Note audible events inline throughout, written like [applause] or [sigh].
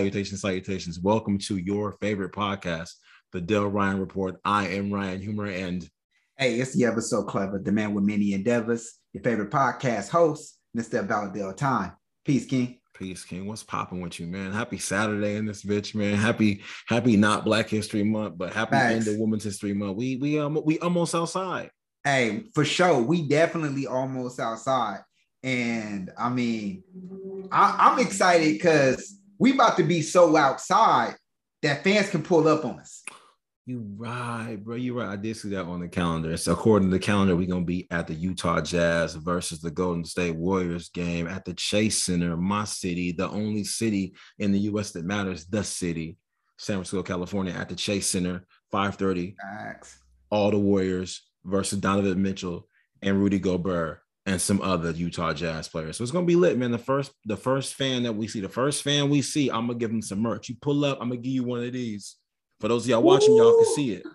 salutations, salutations. Welcome to your favorite podcast, the Dale Ryan Report. I am Ryan Humor, and hey, it's the ever so clever, the man with many endeavors, your favorite podcast host, Mr. Valadale Time. Peace, King. Peace, King. What's popping with you, man? Happy Saturday in this bitch, man. Happy, happy not Black History Month, but happy Thanks. end of Women's History Month. We we um we almost outside. Hey, for sure. We definitely almost outside. And I mean, I, I'm excited because we about to be so outside that fans can pull up on us. You right, bro. You right. I did see that on the calendar. So according to the calendar, we're gonna be at the Utah Jazz versus the Golden State Warriors game at the Chase Center, my city, the only city in the U.S. that matters, the city, San Francisco, California, at the Chase Center, 5:30. All the Warriors versus Donovan Mitchell and Rudy Gobert and some other Utah Jazz players. So it's gonna be lit, man. The first, the first fan that we see, the first fan we see, I'm gonna give him some merch. You pull up, I'm gonna give you one of these. For those of y'all watching, y'all can see it.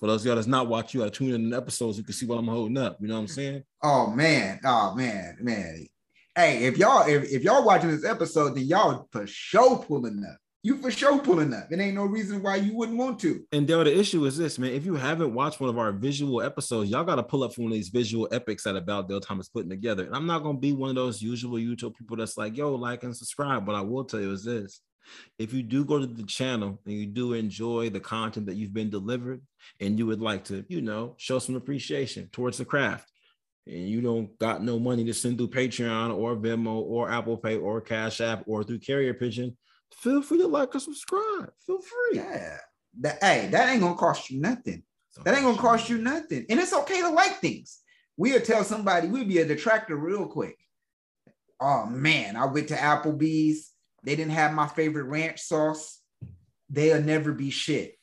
For those of y'all that's not watching, you gotta tune in the episodes. You can see what I'm holding up. You know what I'm saying? Oh man, oh man, man. Hey, if y'all if, if y'all watching this episode, then y'all for sure pulling up you for sure pulling up. It ain't no reason why you wouldn't want to. And Dale, the issue is this, man. If you haven't watched one of our visual episodes, y'all got to pull up from one of these visual epics that about Dale Thomas putting together. And I'm not gonna be one of those usual YouTube people that's like, yo, like and subscribe. But I will tell you is this. If you do go to the channel and you do enjoy the content that you've been delivered, and you would like to, you know, show some appreciation towards the craft, and you don't got no money to send through Patreon or Venmo or Apple Pay or Cash App or through Carrier Pigeon, feel free to like or subscribe. Feel free. Yeah. That hey, that ain't gonna cost you nothing. That ain't gonna cost you nothing. And it's okay to like things. We'll tell somebody we'll be a detractor real quick. Oh man, I went to Applebee's. They didn't have my favorite ranch sauce. They'll never be shit.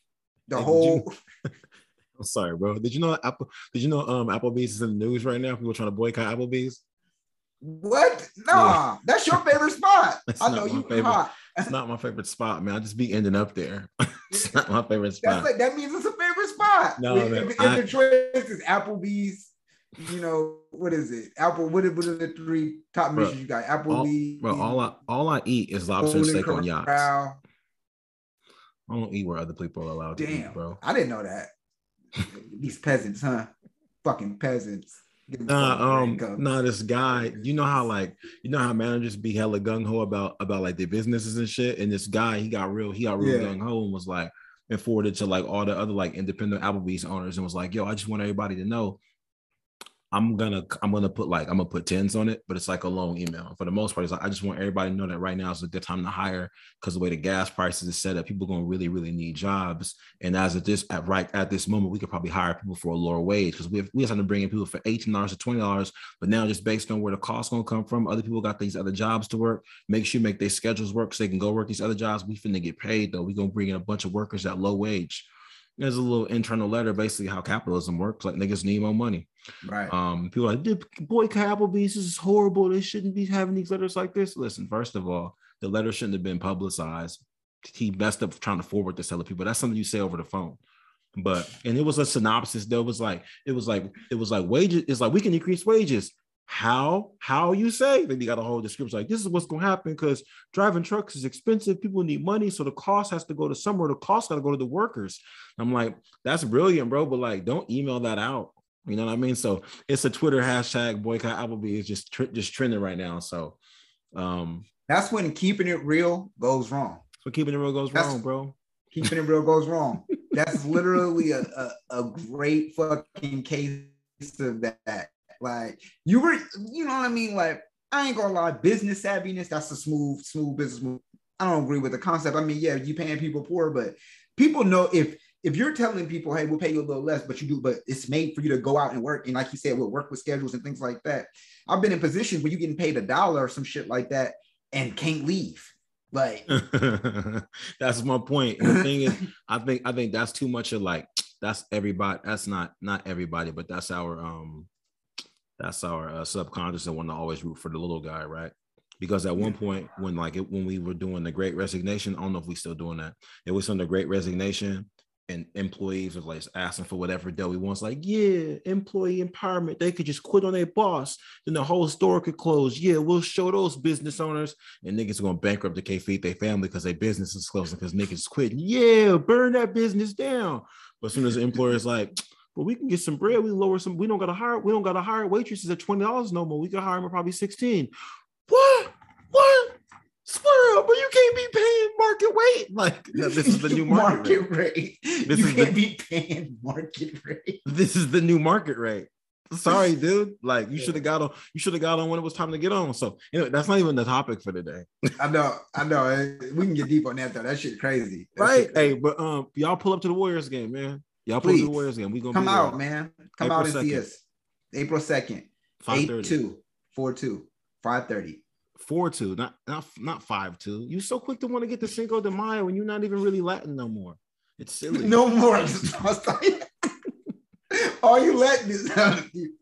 The hey, whole [laughs] I'm sorry, bro. Did you know Apple? Did you know um Applebee's is in the news right now? People trying to boycott Applebee's. What? Nah, yeah. that's your favorite spot. [laughs] I know you favorite. hot. It's not my favorite spot, man. I just be ending up there. [laughs] it's not my favorite spot. Like, that means it's a favorite spot. No, if, man, if, I, the choice is Applebee's, you know what is it? Apple. What are, what are the three top bro, missions you got? Applebee's. All, bro, all I all I eat is lobster and steak on yachts. I don't eat where other people are allowed Damn, to eat, bro. I didn't know that. [laughs] These peasants, huh? Fucking peasants. Nah, um, nah, this guy, you know how like you know how managers be hella gung ho about about like their businesses and shit. And this guy, he got real, he got real yeah. gung ho and was like, and forwarded to like all the other like independent Applebee's owners and was like, yo, I just want everybody to know I'm gonna I'm gonna put like I'm gonna put tens on it, but it's like a long email. For the most part, it's like I just want everybody to know that right now is a good time to hire because the way the gas prices is set up, people gonna really really need jobs. And as of this at right at this moment, we could probably hire people for a lower wage because we have, we have to bring in people for eighteen dollars to twenty dollars. But now just based on where the cost gonna come from, other people got these other jobs to work. Make sure you make their schedules work so they can go work these other jobs. We finna get paid though. We gonna bring in a bunch of workers at low wage there's a little internal letter basically how capitalism works. Like niggas need more money. Right. Um, people like boycott Applebee's. This is horrible. They shouldn't be having these letters like this. Listen, first of all, the letter shouldn't have been publicized. He messed up trying to forward this to other people. That's something you say over the phone. But and it was a synopsis. There was like it was like it was like wages. It's like we can increase wages how how you say then you got a whole description like this is what's going to happen because driving trucks is expensive people need money so the cost has to go to somewhere the cost got to go to the workers. I'm like that's brilliant bro but like don't email that out you know what i mean? So it's a twitter hashtag boycott applebee is just tr- just trending right now so um that's when keeping it real goes wrong. So keeping it real goes that's, wrong bro. keeping it real goes wrong. [laughs] That's literally a, a, a great fucking case of that like you were, you know what I mean? Like I ain't gonna lie, business savviness, that's a smooth, smooth business move. I don't agree with the concept. I mean, yeah, you paying people poor, but people know if if you're telling people, hey, we'll pay you a little less, but you do, but it's made for you to go out and work. And like you said, we'll work with schedules and things like that. I've been in positions where you're getting paid a dollar or some shit like that and can't leave. Like [laughs] that's my point. The thing is, [laughs] I think I think that's too much of like that's everybody. That's not not everybody, but that's our um that's our uh, subconscious and want to always root for the little guy, right? Because at one point, when like it, when we were doing the Great Resignation, I don't know if we still doing that. It was on the Great Resignation. and employees are like asking for whatever dough he wants. Like, yeah, employee empowerment. They could just quit on their boss, then the whole store could close. Yeah, we'll show those business owners, and niggas going to bankrupt the K feed their family because their business is closing because niggas quitting. Yeah, burn that business down. But as soon as the employer is like, but we can get some bread, we lower some. We don't got to hire. We don't got to hire waitresses at twenty dollars no more. We can hire them at probably sixteen. What? What? Squirrel, but you can't be paying market rate. Like [laughs] this is the new market, market rate. rate. This you is can't the, be paying market rate. [laughs] This is the new market rate. Sorry, [laughs] dude. Like you yeah. should have got on. You should have got on when it was time to get on. So anyway, that's not even the topic for today. I know. I know. We can get deep on that though. That shit crazy. That right. Shit crazy. Hey, but um, y'all pull up to the Warriors game, man. Y'all Please. to the Warriors game. We gonna come out, there. man. Come April out and 2nd. see us. April second. 8 2 4 2 5 30 four two, not not not five two. You so quick to want to get the Cinco de Mayo when you're not even really Latin no more. It's [laughs] silly. No more. [laughs] All you Latin is [laughs] you,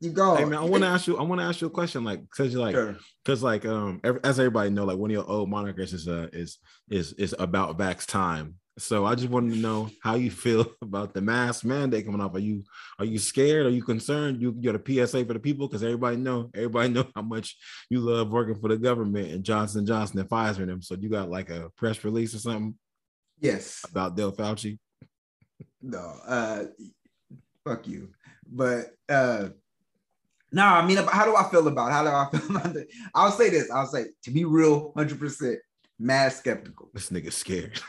you go. Hey man, I want to ask you. I want to ask you a question, like because you're like because sure. like um as everybody know, like one of your old monikers is uh is is is about Vax time. So I just wanted to know how you feel [laughs] about the mask mandate coming up. Are you are you scared? Are you concerned? You got a PSA for the people because everybody know everybody [laughs] know how much you love working for the government and Johnson Johnson and Pfizer and them. So you got like a press release or something? Yes. About Del Fauci? No, uh fuck you. But uh no, I mean, how do I feel about it? how do I [laughs] feel about it? I'll say this. I'll say to be real, hundred percent, mad skeptical. This nigga scared.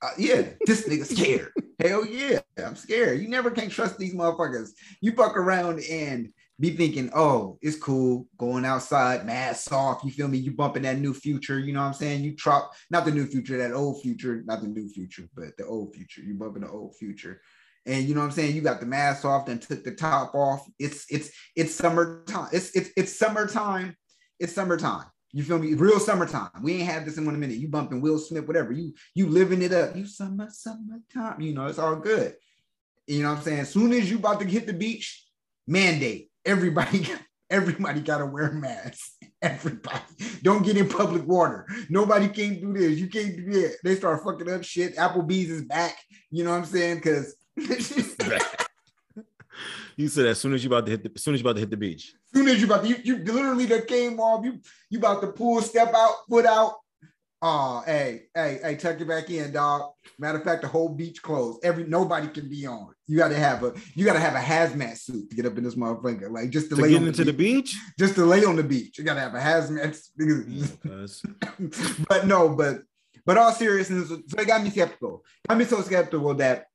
Uh, yeah, this nigga [laughs] scared. Hell yeah, I'm scared. You never can't trust these motherfuckers. You fuck around and be thinking, oh, it's cool going outside, mask off. You feel me? You bumping that new future. You know what I'm saying? You drop not the new future, that old future, not the new future, but the old future. You bumping the old future. And you know what I'm saying? You got the mask off and took the top off. It's it's it's summertime. It's it's it's summertime. It's summertime. You feel me? Real summertime. We ain't had this in one minute. You bumping Will Smith, whatever. You you living it up. You summer, summertime. Time. You know, it's all good. You know what I'm saying? As soon as you about to hit the beach, mandate. Everybody, [laughs] everybody gotta wear masks. [laughs] Everybody. Don't get in public water. Nobody can't do this. You can't do that. They start fucking up shit. Applebee's is back. You know what I'm saying? Because [laughs] You said as soon as you about to hit the as soon as you about to hit the beach. As soon as you about to, you, you literally that came off. You you about to pull, step out, foot out. Oh, hey, hey, hey, tuck it back in, dog. Matter of fact, the whole beach closed. Every nobody can be on. You gotta have a you gotta have a hazmat suit to get up in this motherfucker. Like just to, to lay into the beach. the beach. Just to lay on the beach. You gotta have a hazmat. suit. [laughs] but no, but but all seriousness, so it got me skeptical. Got me so skeptical that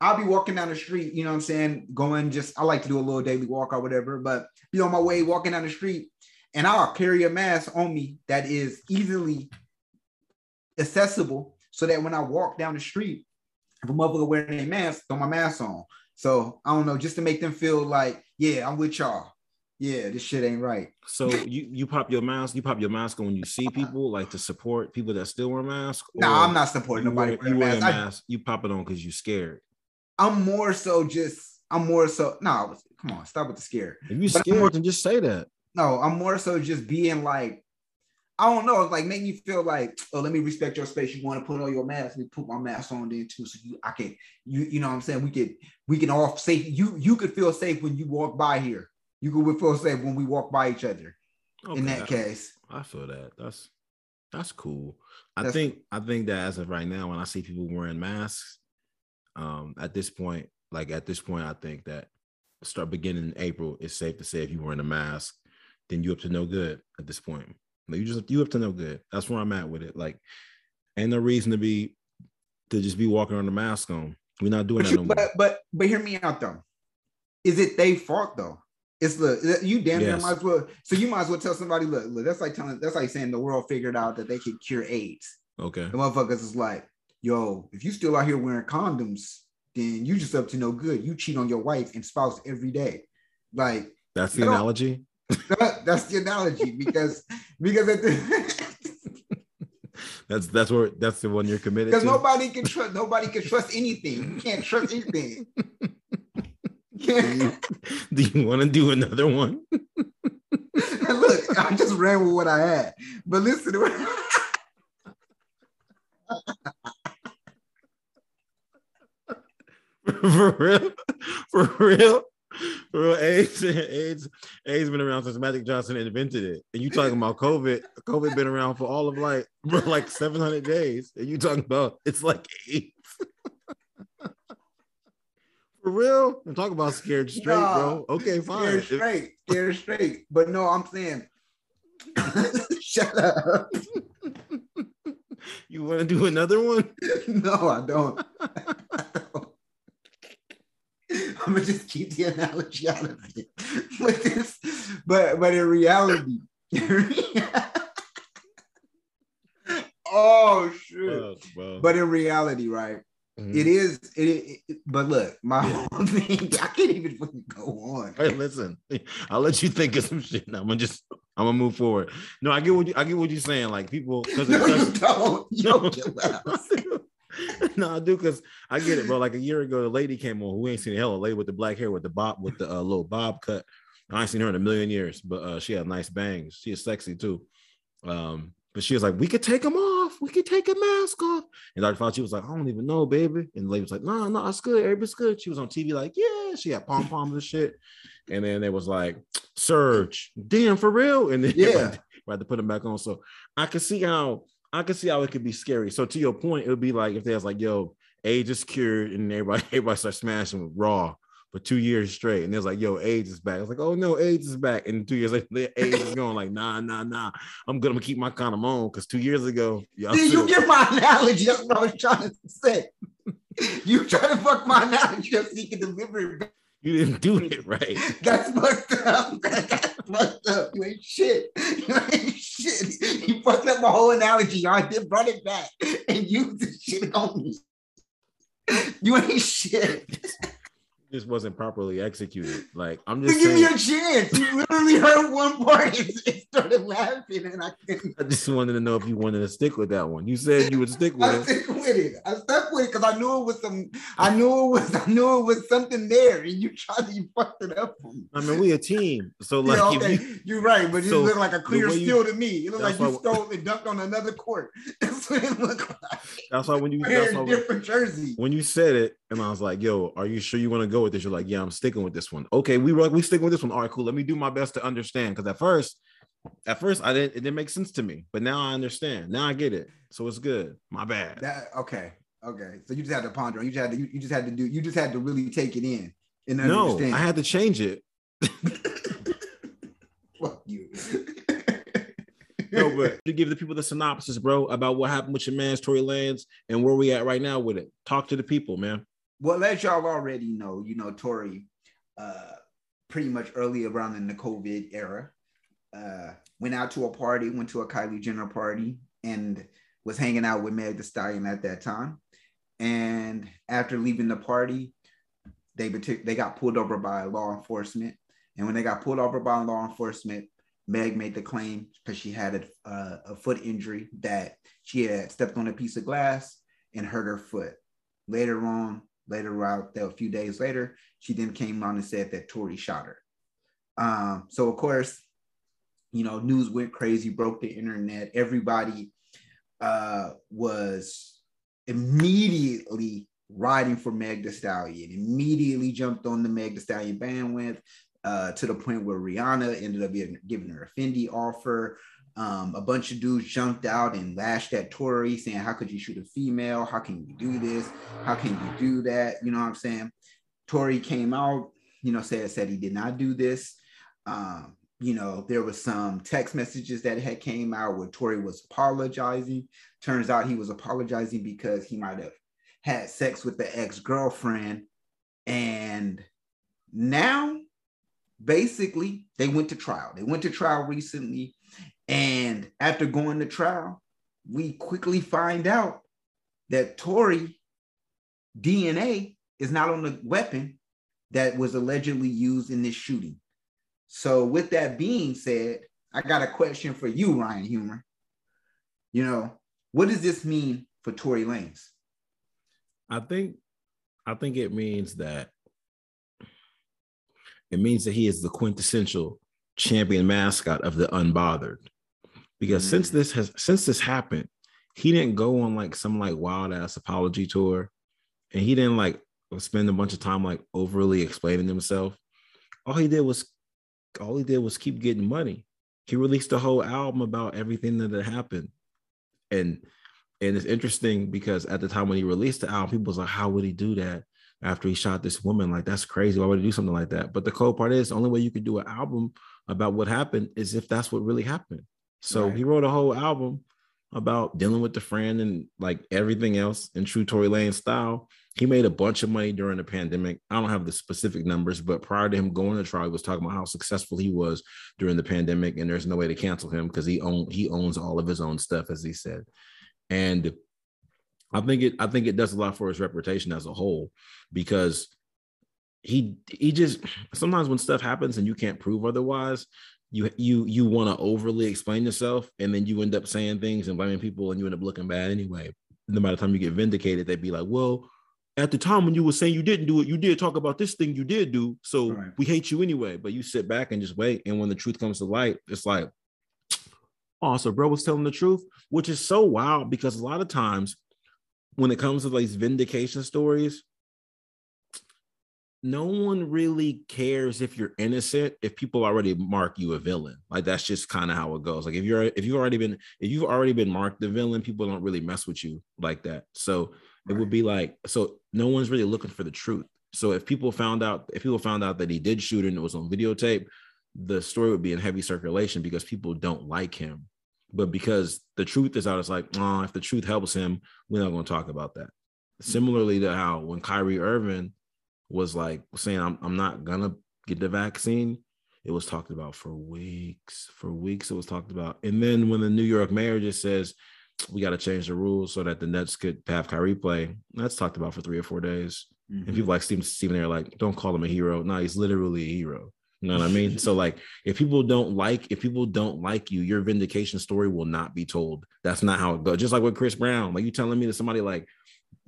I'll be walking down the street, you know what I'm saying? Going just, I like to do a little daily walk or whatever, but be on my way walking down the street and I'll carry a mask on me that is easily accessible so that when I walk down the street, if a motherfucker wearing a mask, throw my mask on. So I don't know, just to make them feel like, yeah, I'm with y'all. Yeah, this shit ain't right. So you you pop your mask, you pop your mask on when you see people, like to support people that still wear masks. No, nah, I'm not supporting nobody wear, wearing a mask. mask. You pop it on because you're scared. I'm more so just I'm more so no. Come on, stop with the scare. If you scared, more, then just say that. No, I'm more so just being like, I don't know, it's like making you feel like, oh, let me respect your space. You want to put on your mask, let me put my mask on then too. So you, I can, you, you know what I'm saying? We could, we can all safe. You, you could feel safe when you walk by here. You could feel safe when we walk by each other. Okay, in that I, case, I feel that. That's that's cool. I that's, think I think that as of right now, when I see people wearing masks, um, at this point, like at this point, I think that start beginning in April, it's safe to say if you wearing a mask, then you up to no good at this point. Like you just you up to no good. That's where I'm at with it. Like, ain't no reason to be to just be walking on a mask on. We're not doing but that you, no but, But but hear me out though. Is it they fault though? It's the you damn near yes. might as well. So you might as well tell somebody, look, look, that's like telling that's like saying the world figured out that they could cure AIDS. Okay. The motherfuckers is like, yo, if you still out here wearing condoms, then you just up to no good. You cheat on your wife and spouse every day. Like that's the analogy. That, that's the analogy because [laughs] because the, [laughs] that's that's where that's the one you're committed because nobody can trust nobody can trust anything. You can't trust anything. [laughs] do you, do you want to do another one? Look, I just ran with what I had, but listen to it. [laughs] for real, for real. For real, AIDS, AIDS, AIDS been around since Magic Johnson invented it. And you talking about COVID? COVID been around for all of like, [laughs] like 700 days. And you talking about it's like AIDS. [laughs] for real? I'm talking about scared straight, nah, bro. Okay, fine. Scared straight, scared straight. But no, I'm saying, shut up. You want to do another one? No, I don't. [laughs] I'm gonna just keep the analogy out of it. But this, but but in reality, [laughs] oh shit. Oh, but in reality, right? Mm-hmm. It is it, it, but look, my whole thing, [laughs] I can't even go on. Hey, listen, I'll let you think of some shit. Now I'm gonna just I'm gonna move forward. No, I get what you I get what you're saying. Like people no, you don't. You don't [laughs] no, I do because I get it, bro. Like a year ago, the lady came on who ain't seen a hell, a lady with the black hair with the bob with the uh, little bob cut. I ain't seen her in a million years, but uh, she had nice bangs. She is sexy too. Um, but she was like, "We could take them off. We could take a mask off." And Dr. Fauci was like, "I don't even know, baby." And the lady was like, "No, no, it's good. Everybody's good." She was on TV like, "Yeah." She had pom poms and shit. And then it was like, "Surge, damn for real." And then [laughs] yeah, we had to put them back on. So I could see how I can see how it could be scary. So to your point, it would be like if they was like, yo, AIDS is cured, and everybody [laughs] everybody starts smashing with raw for two years straight, and there's like, yo, AIDS is back. It's like, oh no, AIDS is back, and two years later, AIDS is going like, nah, nah, nah. I'm good. I'm gonna keep my condom on because two years ago, y'all Dude, you get my analogy. That's what I was trying to say. you trying to fuck my analogy so you can deliver it you didn't do it right. [laughs] That's fucked up. [laughs] That's fucked up. You ain't shit. [laughs] You ain't shit. You fucked up my whole analogy. I did brought it back and used the shit on me. You ain't shit just wasn't properly executed. Like I'm just give saying, me a chance. You literally heard one part and started laughing, and I couldn't. I just wanted to know if you wanted to stick with that one. You said you would stick with I it. With it. I stuck with it because I knew it was some. I knew it was. I knew it was something there, and you tried to. You fucked it up. I mean, we a team, so like you, are right, but it so looked like a clear steal to me. It looked like you stole and dunked on another court. [laughs] That's what it looked like. That's why when you that's why, different jersey. When you said it, and I was like, "Yo, are you sure you want to go with this?" You're like, "Yeah, I'm sticking with this one." Okay, we were we sticking with this one. All right, cool. Let me do my best to understand because at first, at first, I didn't. It didn't make sense to me, but now I understand. Now I get it. So it's good. My bad. That okay. Okay. So you just had to ponder. You just had to. You, you just had to do. You just had to really take it in and understand. No, I had to change it. [laughs] Fuck you no, but to give the people the synopsis, bro, about what happened with your man's Tory Lanez and where we at right now with it. Talk to the people, man. Well, as y'all already know, you know, Tory, uh, pretty much early around in the COVID era, uh, went out to a party, went to a Kylie Jenner party, and was hanging out with Meg Thee Stallion at that time. And after leaving the party, they they got pulled over by law enforcement. And when they got pulled over by law enforcement, Meg made the claim because she had a, a, foot injury that she had stepped on a piece of glass and hurt her foot. Later on, later out, a few days later, she then came on and said that Tory shot her. Um, so of course, you know, news went crazy, broke the internet. Everybody uh, was immediately riding for Meg Thee Stallion, immediately jumped on the Meg Thee Stallion bandwidth uh, to the point where Rihanna ended up giving, giving her a Fenty offer. Um, a bunch of dudes jumped out and lashed at Tory, saying, How could you shoot a female? How can you do this? How can you do that? You know what I'm saying? Tory came out, you know, said, said he did not do this. Um, you know, there was some text messages that had came out where Tory was apologizing. Turns out he was apologizing because he might have had sex with the ex-girlfriend. And now basically they went to trial. They went to trial recently. And after going to trial, we quickly find out that Tory DNA is not on the weapon that was allegedly used in this shooting. So, with that being said, I got a question for you, Ryan Humor. You know, what does this mean for Tory Lanez? I think, I think it means that it means that he is the quintessential champion mascot of the unbothered. Because mm. since this has since this happened, he didn't go on like some like wild ass apology tour, and he didn't like spend a bunch of time like overly explaining himself. All he did was all he did was keep getting money. He released a whole album about everything that had happened. And and it's interesting because at the time when he released the album, people was like, How would he do that after he shot this woman? Like, that's crazy. Why would he do something like that? But the cool part is the only way you could do an album about what happened is if that's what really happened. So right. he wrote a whole album about dealing with the friend and like everything else in true Tory Lane style. He made a bunch of money during the pandemic. I don't have the specific numbers, but prior to him going to trial, he was talking about how successful he was during the pandemic, and there's no way to cancel him because he own he owns all of his own stuff, as he said. And I think it I think it does a lot for his reputation as a whole because he he just sometimes when stuff happens and you can't prove otherwise, you you you want to overly explain yourself and then you end up saying things and blaming people and you end up looking bad anyway. No matter the time you get vindicated, they'd be like, well, at the time when you were saying you didn't do it, you did talk about this thing you did do. So right. we hate you anyway. But you sit back and just wait. And when the truth comes to light, it's like, [tsk] oh, so bro was telling the truth, which is so wild because a lot of times when it comes to these vindication stories, no one really cares if you're innocent if people already mark you a villain like that's just kind of how it goes like if you're if you've already been if you've already been marked the villain people don't really mess with you like that so right. it would be like so no one's really looking for the truth so if people found out if people found out that he did shoot and it was on videotape the story would be in heavy circulation because people don't like him but because the truth is out it's like oh if the truth helps him we're not going to talk about that similarly to how when Kyrie Irving was like saying I'm I'm not gonna get the vaccine. It was talked about for weeks. For weeks, it was talked about. And then when the New York mayor just says we got to change the rules so that the Nets could have Kyrie play, that's talked about for three or four days. Mm-hmm. And people like Stephen Stephen are like, don't call him a hero. No, he's literally a hero. You know what I mean? so like if people don't like if people don't like you, your vindication story will not be told. That's not how it goes. Just like with Chris Brown, like you telling me that somebody like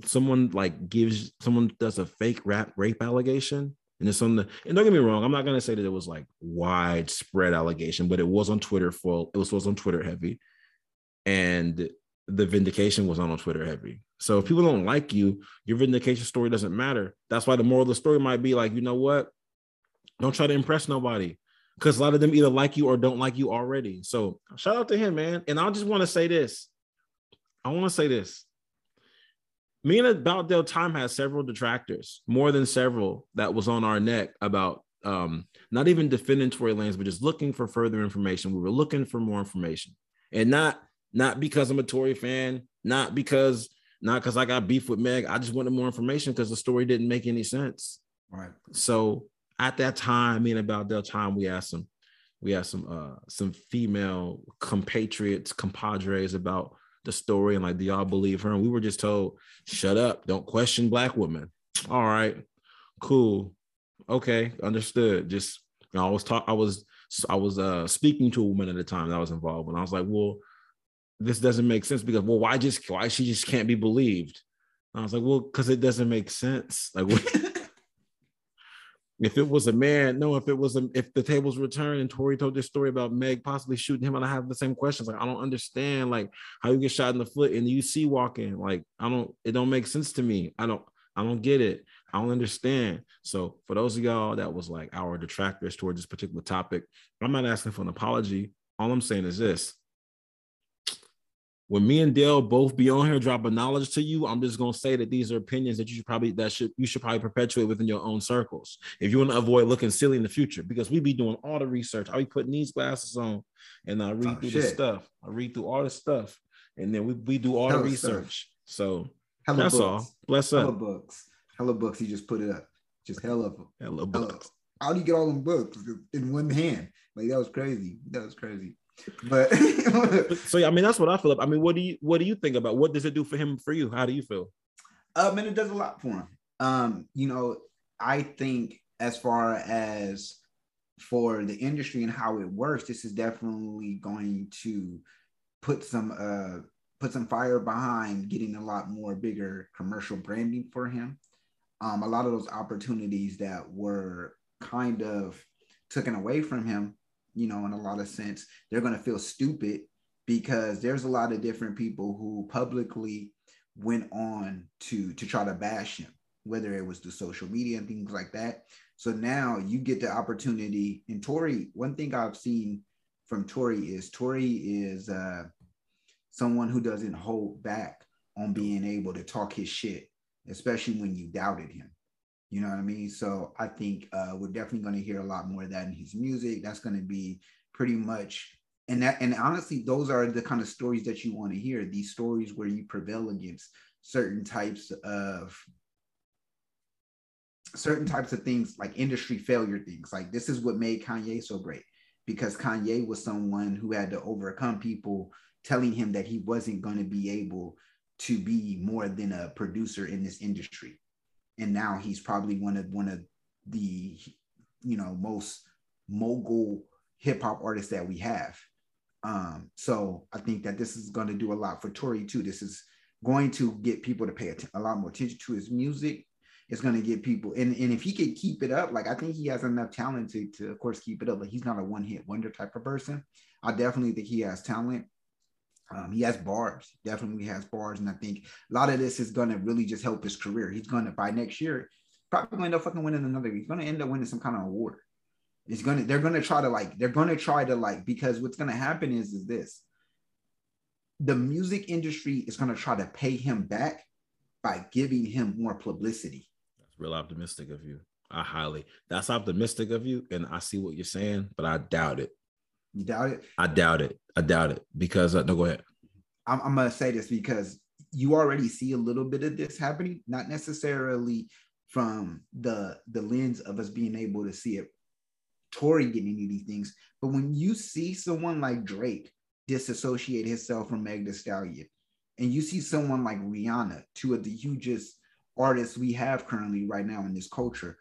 someone like gives someone does a fake rap rape allegation and it's on the and don't get me wrong i'm not going to say that it was like widespread allegation but it was on twitter full it was, was on twitter heavy and the vindication was on on twitter heavy. So if people don't like you your vindication story doesn't matter. That's why the moral of the story might be like you know what? Don't try to impress nobody because a lot of them either like you or don't like you already. So shout out to him man. And i just want to say this. I want to say this. Me and about Del Time has several detractors, more than several that was on our neck about um, not even defending Tory Lanez, but just looking for further information. We were looking for more information, and not not because I'm a Tory fan, not because not because I got beef with Meg. I just wanted more information because the story didn't make any sense. Right. So at that time, me and about that Time, we asked some, we asked some uh some female compatriots, compadres about the story and like, do y'all believe her? And we were just told, shut up, don't question black women. All right, cool, okay, understood. Just you know, I was talk, I was I was uh speaking to a woman at the time that I was involved, and I was like, well, this doesn't make sense because well, why just why she just can't be believed? And I was like, well, because it doesn't make sense. Like. [laughs] if it was a man, no, if it was a, if the tables returned and Tory told this story about Meg possibly shooting him, and I have the same questions. Like, I don't understand like how you get shot in the foot and you see walking. Like, I don't, it don't make sense to me. I don't, I don't get it. I don't understand. So for those of y'all that was like our detractors towards this particular topic, I'm not asking for an apology. All I'm saying is this when me and Dale both be on here dropping knowledge to you, I'm just gonna say that these are opinions that you should probably that should you should probably perpetuate within your own circles if you want to avoid looking silly in the future. Because we be doing all the research. I be putting these glasses on and I read oh, through shit. the stuff. I read through all the stuff, and then we, we do all Hella the research. Stuff. So hella that's books. all. Bless hella up. books. Hella books. He just put it up. Just hella hella books. How do you get all them books in one hand? Like that was crazy. That was crazy. But so yeah, I mean that's what I feel. I mean, what do you what do you think about what does it do for him for you? How do you feel? Um, and it does a lot for him. Um, you know, I think as far as for the industry and how it works, this is definitely going to put some uh put some fire behind getting a lot more bigger commercial branding for him. Um, a lot of those opportunities that were kind of taken away from him you know, in a lot of sense, they're going to feel stupid because there's a lot of different people who publicly went on to to try to bash him whether it was the social media and things like that. So now you get the opportunity. And Tory, one thing I've seen from Tory is Tory is uh, someone who doesn't hold back on being able to talk his shit, especially when you doubted him. You know what I mean? So I think uh, we're definitely going to hear a lot more of that in his music. That's going to be pretty much, and that, and honestly, those are the kind of stories that you want to hear. These stories where you prevail against certain types of certain types of things like industry failure things. Like this is what made Kanye so great because Kanye was someone who had to overcome people telling him that he wasn't going to be able to be more than a producer in this industry and now he's probably one of one of the you know most mogul hip hop artists that we have. Um, so I think that this is going to do a lot for Tory too. This is going to get people to pay a, lot more attention to his music. It's going to get people, and, and if he could keep it up, like I think he has enough talent to, to of course keep it up. But he's not a one hit wonder type of person. I definitely think he has talent. Um, he has bars, definitely has bars, and I think a lot of this is going to really just help his career. He's going to by next year probably going to end up fucking winning another. He's going to end up winning some kind of award. It's gonna they're going to try to like they're going to try to like because what's going to happen is is this. The music industry is going to try to pay him back by giving him more publicity. That's real optimistic of you. I highly that's optimistic of you, and I see what you're saying, but I doubt it. You doubt it? I doubt it. I doubt it because uh, no, go ahead. I'm, I'm gonna say this because you already see a little bit of this happening, not necessarily from the the lens of us being able to see it, Tory getting any of these things, but when you see someone like Drake disassociate himself from Meg Thee Stallion, and you see someone like Rihanna, two of the hugest artists we have currently right now in this culture,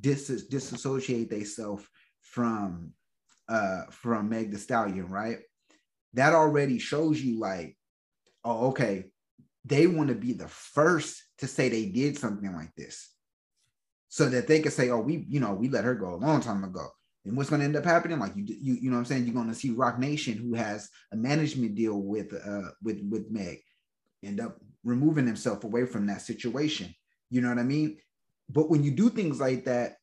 dis- disassociate themselves from uh, from Meg Thee Stallion, right? That already shows you like, oh, okay, they want to be the first to say they did something like this, so that they can say, oh, we, you know, we let her go a long time ago. And what's going to end up happening? Like you, you, you know, what I'm saying you're going to see Roc Nation, who has a management deal with, uh, with, with Meg, end up removing himself away from that situation. You know what I mean? But when you do things like that,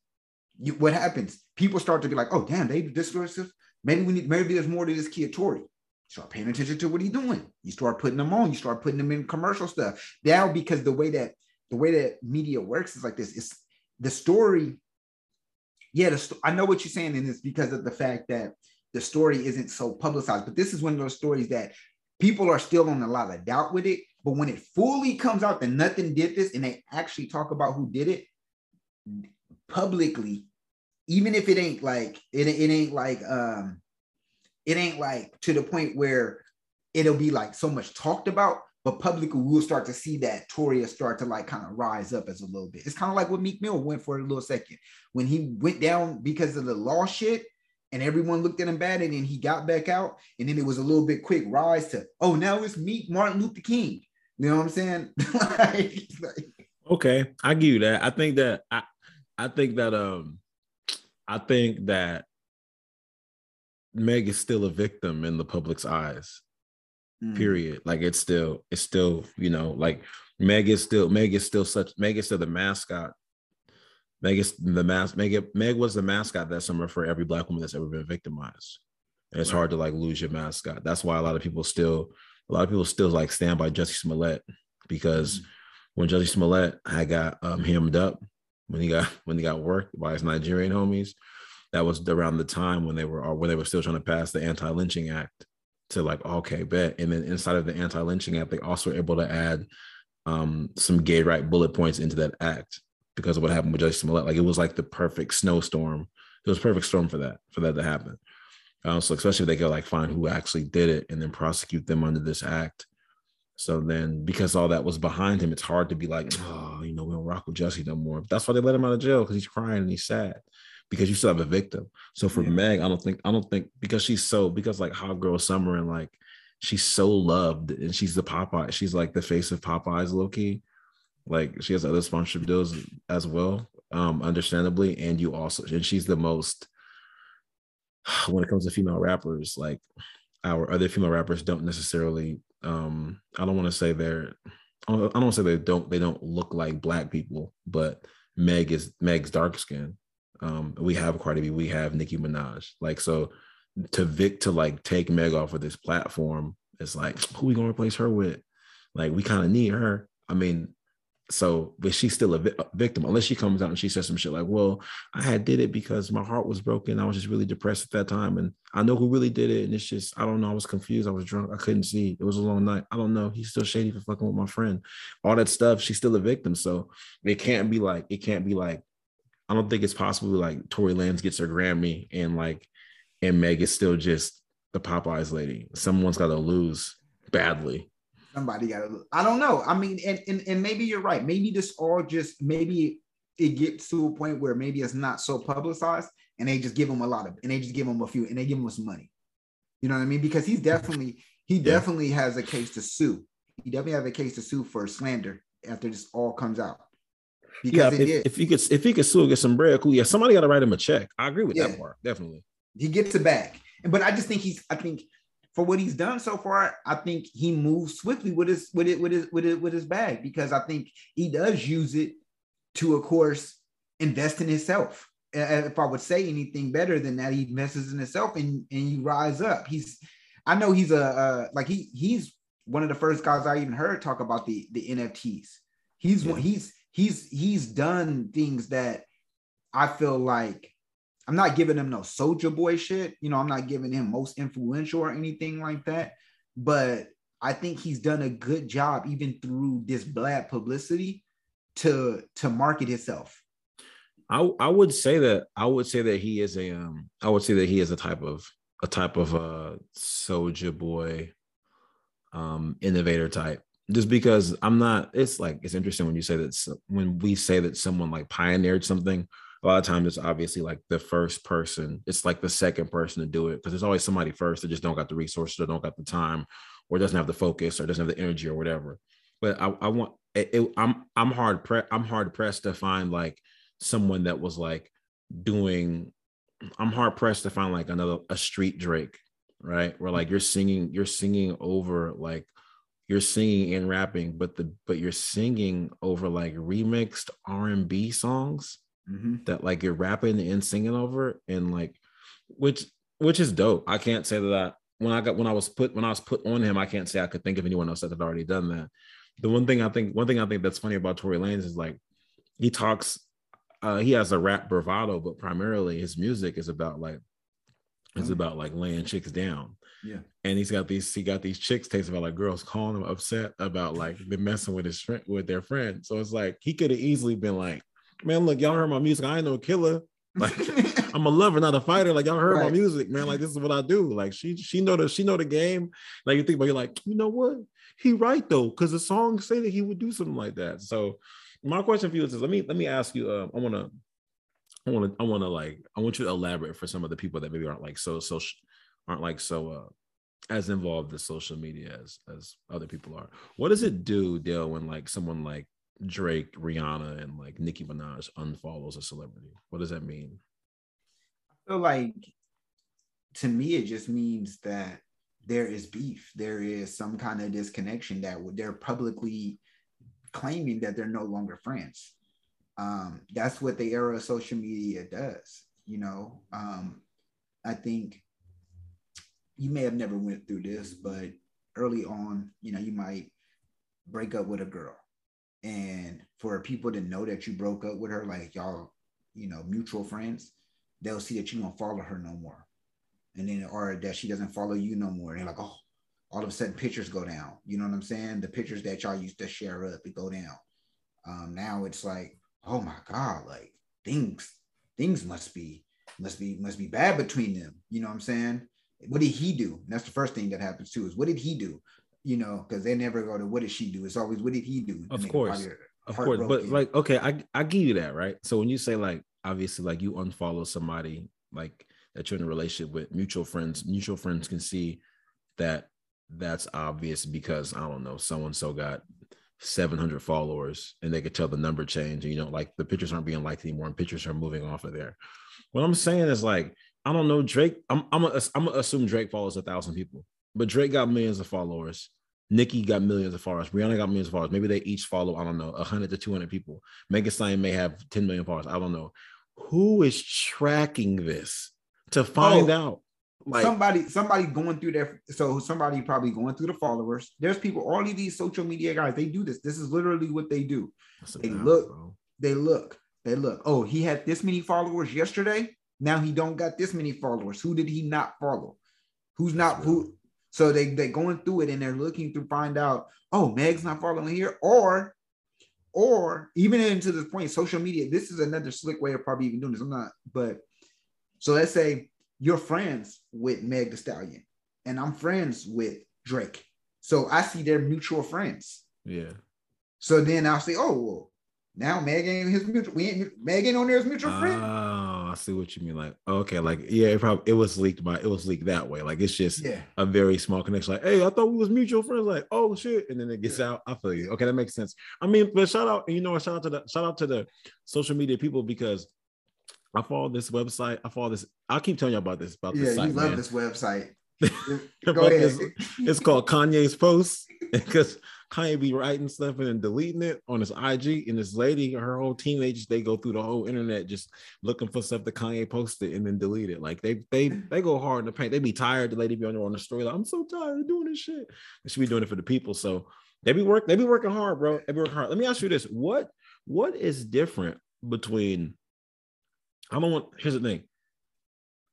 you, what happens? People start to be like, oh, damn, they discursive. Maybe we need, maybe there's more to this kid Tory. Start paying attention to what he's doing. You start putting them on. You start putting them in commercial stuff. Now, because the way that the way that media works is like this. It's the story. Yeah, the, I know what you're saying, and it's because of the fact that the story isn't so publicized. But this is one of those stories that people are still on a lot of doubt with it. But when it fully comes out that nothing did this, and they actually talk about who did it, publicly, even if it ain't like it, it ain't like um it ain't like to the point where it'll be like so much talked about, but publicly we'll start to see that Toria start to like kind of rise up as a little bit. It's kind of like what Meek Mill went for a little second when he went down because of the law shit and everyone looked at him bad and then he got back out and then it was a little bit quick rise to oh now it's Meek Martin Luther King. You know what I'm saying? [laughs] like, like, okay, I give you that. I think that I I think that um I think that Meg is still a victim in the public's eyes. Mm. Period. Like it's still, it's still, you know, like Meg is still, Meg is still such, Meg is still the mascot. Meg is the mask. Meg, Meg was the mascot that summer for every black woman that's ever been victimized. And it's right. hard to like lose your mascot. That's why a lot of people still, a lot of people still like stand by Jussie Smollett because mm. when Jussie Smollett had got um, hemmed up, when he got when he got worked by his Nigerian homies. That was around the time when they were or when they were still trying to pass the anti-lynching act to like okay bet and then inside of the anti-lynching act they also were able to add um, some gay right bullet points into that act because of what happened with Jussie Smollett. Like it was like the perfect snowstorm. It was perfect storm for that for that to happen. Uh, so especially if they could like find who actually did it and then prosecute them under this act. So then, because all that was behind him, it's hard to be like, oh, you know, rock with Jussie no more. That's why they let him out of jail because he's crying and he's sad because you still have a victim. So for yeah. Meg, I don't think, I don't think because she's so because like Hot Girl Summer and like she's so loved and she's the Popeye, she's like the face of Popeyes, low key. Like she has other sponsorship deals as well, um, understandably. And you also, and she's the most [sighs] when it comes to female rappers, like our other female rappers don't necessarily um i don't want to say they're I don't say they don't they don't look like black people, but Meg is Meg's dark skin. Um, we have Cardi B, we have Nicki Minaj. Like so, to Vic to like take Meg off of this platform, it's like who we gonna replace her with? Like we kind of need her. I mean, so but she's still a, vi- victim. Unless she comes out and she says some shit like well i had did it because my heart was broken. I was just really depressed at that time and i know who really did it and it's just i don't know. I was confused. I was drunk. I couldn't see. It was a long night. I don't know. He's still shady for fucking with my friend. All that stuff she's still a victim. So it can't be like it can't be like i don't think it's possible like tory lanez gets her grammy and like and meg is still just the popeyes lady. Someone's got to lose badly Somebody got to. I don't know. I mean, and, and and maybe you're right. Maybe this all just maybe it gets to a point where maybe it's not so publicized, and they just give him a lot of, and they just give him a few, and they give him some money. You know what I mean? Because he's definitely he yeah. definitely has a case to sue. He definitely has a case to sue for slander after this all comes out. Because yeah, if, if, he could if he could sue get some bread, cool. Yeah, somebody got to write him a check. I agree with yeah. that part, definitely. He gets it back, but I just think he's. I think for what he's done so far, I think he moves swiftly with his with it with his with it with his bag because I think he does use it to, of course, invest in himself. If I would say anything better than that, he invests in himself and and you rise up. He's, I know he's a uh, like he he's one of the first guys I even heard talk about the the NFTs. He's yeah. one he's he's he's done things that I feel like I'm not giving him no Soulja Boy shit. You know, I'm not giving him most influential or anything like that. But I think he's done a good job, even through this bad publicity, to to market himself. I I would say that I would say that he is a um I would say that he is a type of a type of a Soulja Boy um innovator type just because I'm not it's like it's interesting when you say that when we say that someone like pioneered something a lot of times it's obviously like the first person it's like the second person to do it because there's always somebody first that just don't got the resources or don't got the time or doesn't have the focus or doesn't have the energy or whatever. But i, I want it, it, i'm i'm hard pre- i'm hard pressed to find like someone that was like doing i'm hard pressed to find like another a street drake right? Where like you're singing you're singing over like you're singing and rapping but the but you're singing over like remixed r&b songs mm-hmm. that like you're rapping and singing over and like which which is dope. I can't say that I, when I got when I was put when I was put on him, I can't say I could think of anyone else that had already done that. The one thing I think one thing I think that's funny about Tory Lanez is like he talks uh he has a rap bravado, but primarily his music is about like is oh. about like laying chicks down. Yeah. And he's got these he got these chicks takes about like girls calling him upset about like been messing with his friend with their friend. So it's like he could have easily been like, man, look, y'all heard my music. I ain't no killer. Like [laughs] I'm a lover, not a fighter. Like y'all heard right. my music, man. Like this is what I do. Like she she know the she know the game. Like you think about you're like, you know what? He right though, because the song say that he would do something like that. So my question for you is let me let me ask you. Uh, I want to I want to I want to like I want you to elaborate for some of the people that maybe aren't like so so aren't like so uh as involved in social media as as other people are. What does it do, Dale, when like someone like Drake, Rihanna, and like Nicki Minaj unfollows a celebrity? What does that mean? I feel like to me, it just means that there is beef. There is some kind of disconnection that they're publicly claiming that they're no longer friends. Um, that's what the era of social media does. You know, um, I think you may have never went through this, but early on, you know, you might break up with a girl and for people to know that you broke up with her, like y'all, you know, mutual friends, they'll see that you don't follow her no more. And then, or that she doesn't follow you no more. And they're like, oh, all of a sudden pictures go down. You know what I'm saying? The pictures that y'all used to share up, it go down. Um, now it's like, oh my God, like things, things must be, must be, must be bad between them. You know what I'm saying? What did he do? And that's the first thing that happens too, is what did he do? You know, because they never go to what did she do? It's always what did he do? Of course, of course. But like, okay, I I give you that, right? So when you say like, obviously, like you unfollow somebody like that you're in a relationship with, mutual friends, mutual friends can see that that's obvious because I don't know, so and so got 700 followers and they could tell the number change and you know like the pictures aren't being liked anymore and pictures are moving off of there what i'm saying is like i don't know drake i'm i'm gonna, I'm assume drake follows a thousand people but drake got millions of followers Nicki got millions of followers. Rihanna got millions of followers. Maybe they each follow, I don't know, 100 to 200 people. Megan Stein may have 10 million followers. I don't know. Who is tracking this to find oh, out? Like, somebody, somebody going through their so somebody probably going through the followers. There's people, all of these social media guys, they do this. This is literally what they do. They look, bro. they look, they look. Oh, he had this many followers yesterday. Now he don't got this many followers. Who did he not follow? Who's not who? So they they going through it and they're looking to find out. Oh, Meg's not following here, or or even into this point, social media. This is another slick way of probably even doing this. I'm not, but so let's say you're friends with Meg Thee Stallion, and I'm friends with Drake. So I see they're mutual friends. Yeah. So then I'll say, oh, well, now Meg ain't his mutual. We ain't Meg ain't on there as mutual friend. Oh, ah, I see what you mean. Like, oh, okay, like yeah, it probably it was leaked by it was leaked that way. Like it's just yeah. a very small connection. Like, hey, I thought we was mutual friends. Like, oh shit, and then it gets yeah. out. I feel you. Okay, that makes sense. I mean, but shout out, you know? Shout out to the shout out to the social media people because I follow this website. I follow this. I'll keep telling you about this. About yeah, this site, you love man. this website. [laughs] Go ahead. This, it's called Kanye's Post because [laughs] Kanye be writing stuff and then deleting it on his IG. And this lady, her whole teenagers, they go through the whole internet just looking for stuff that Kanye posted and then delete it. Like they they mm. they go hard in the paint. They be tired. The lady be on on the story. Like, I'm so tired of doing this shit. And she be doing it for the people. So they be work, they be working hard, bro. They be working hard. Let me ask you this. What what is different between I don't want here's the thing.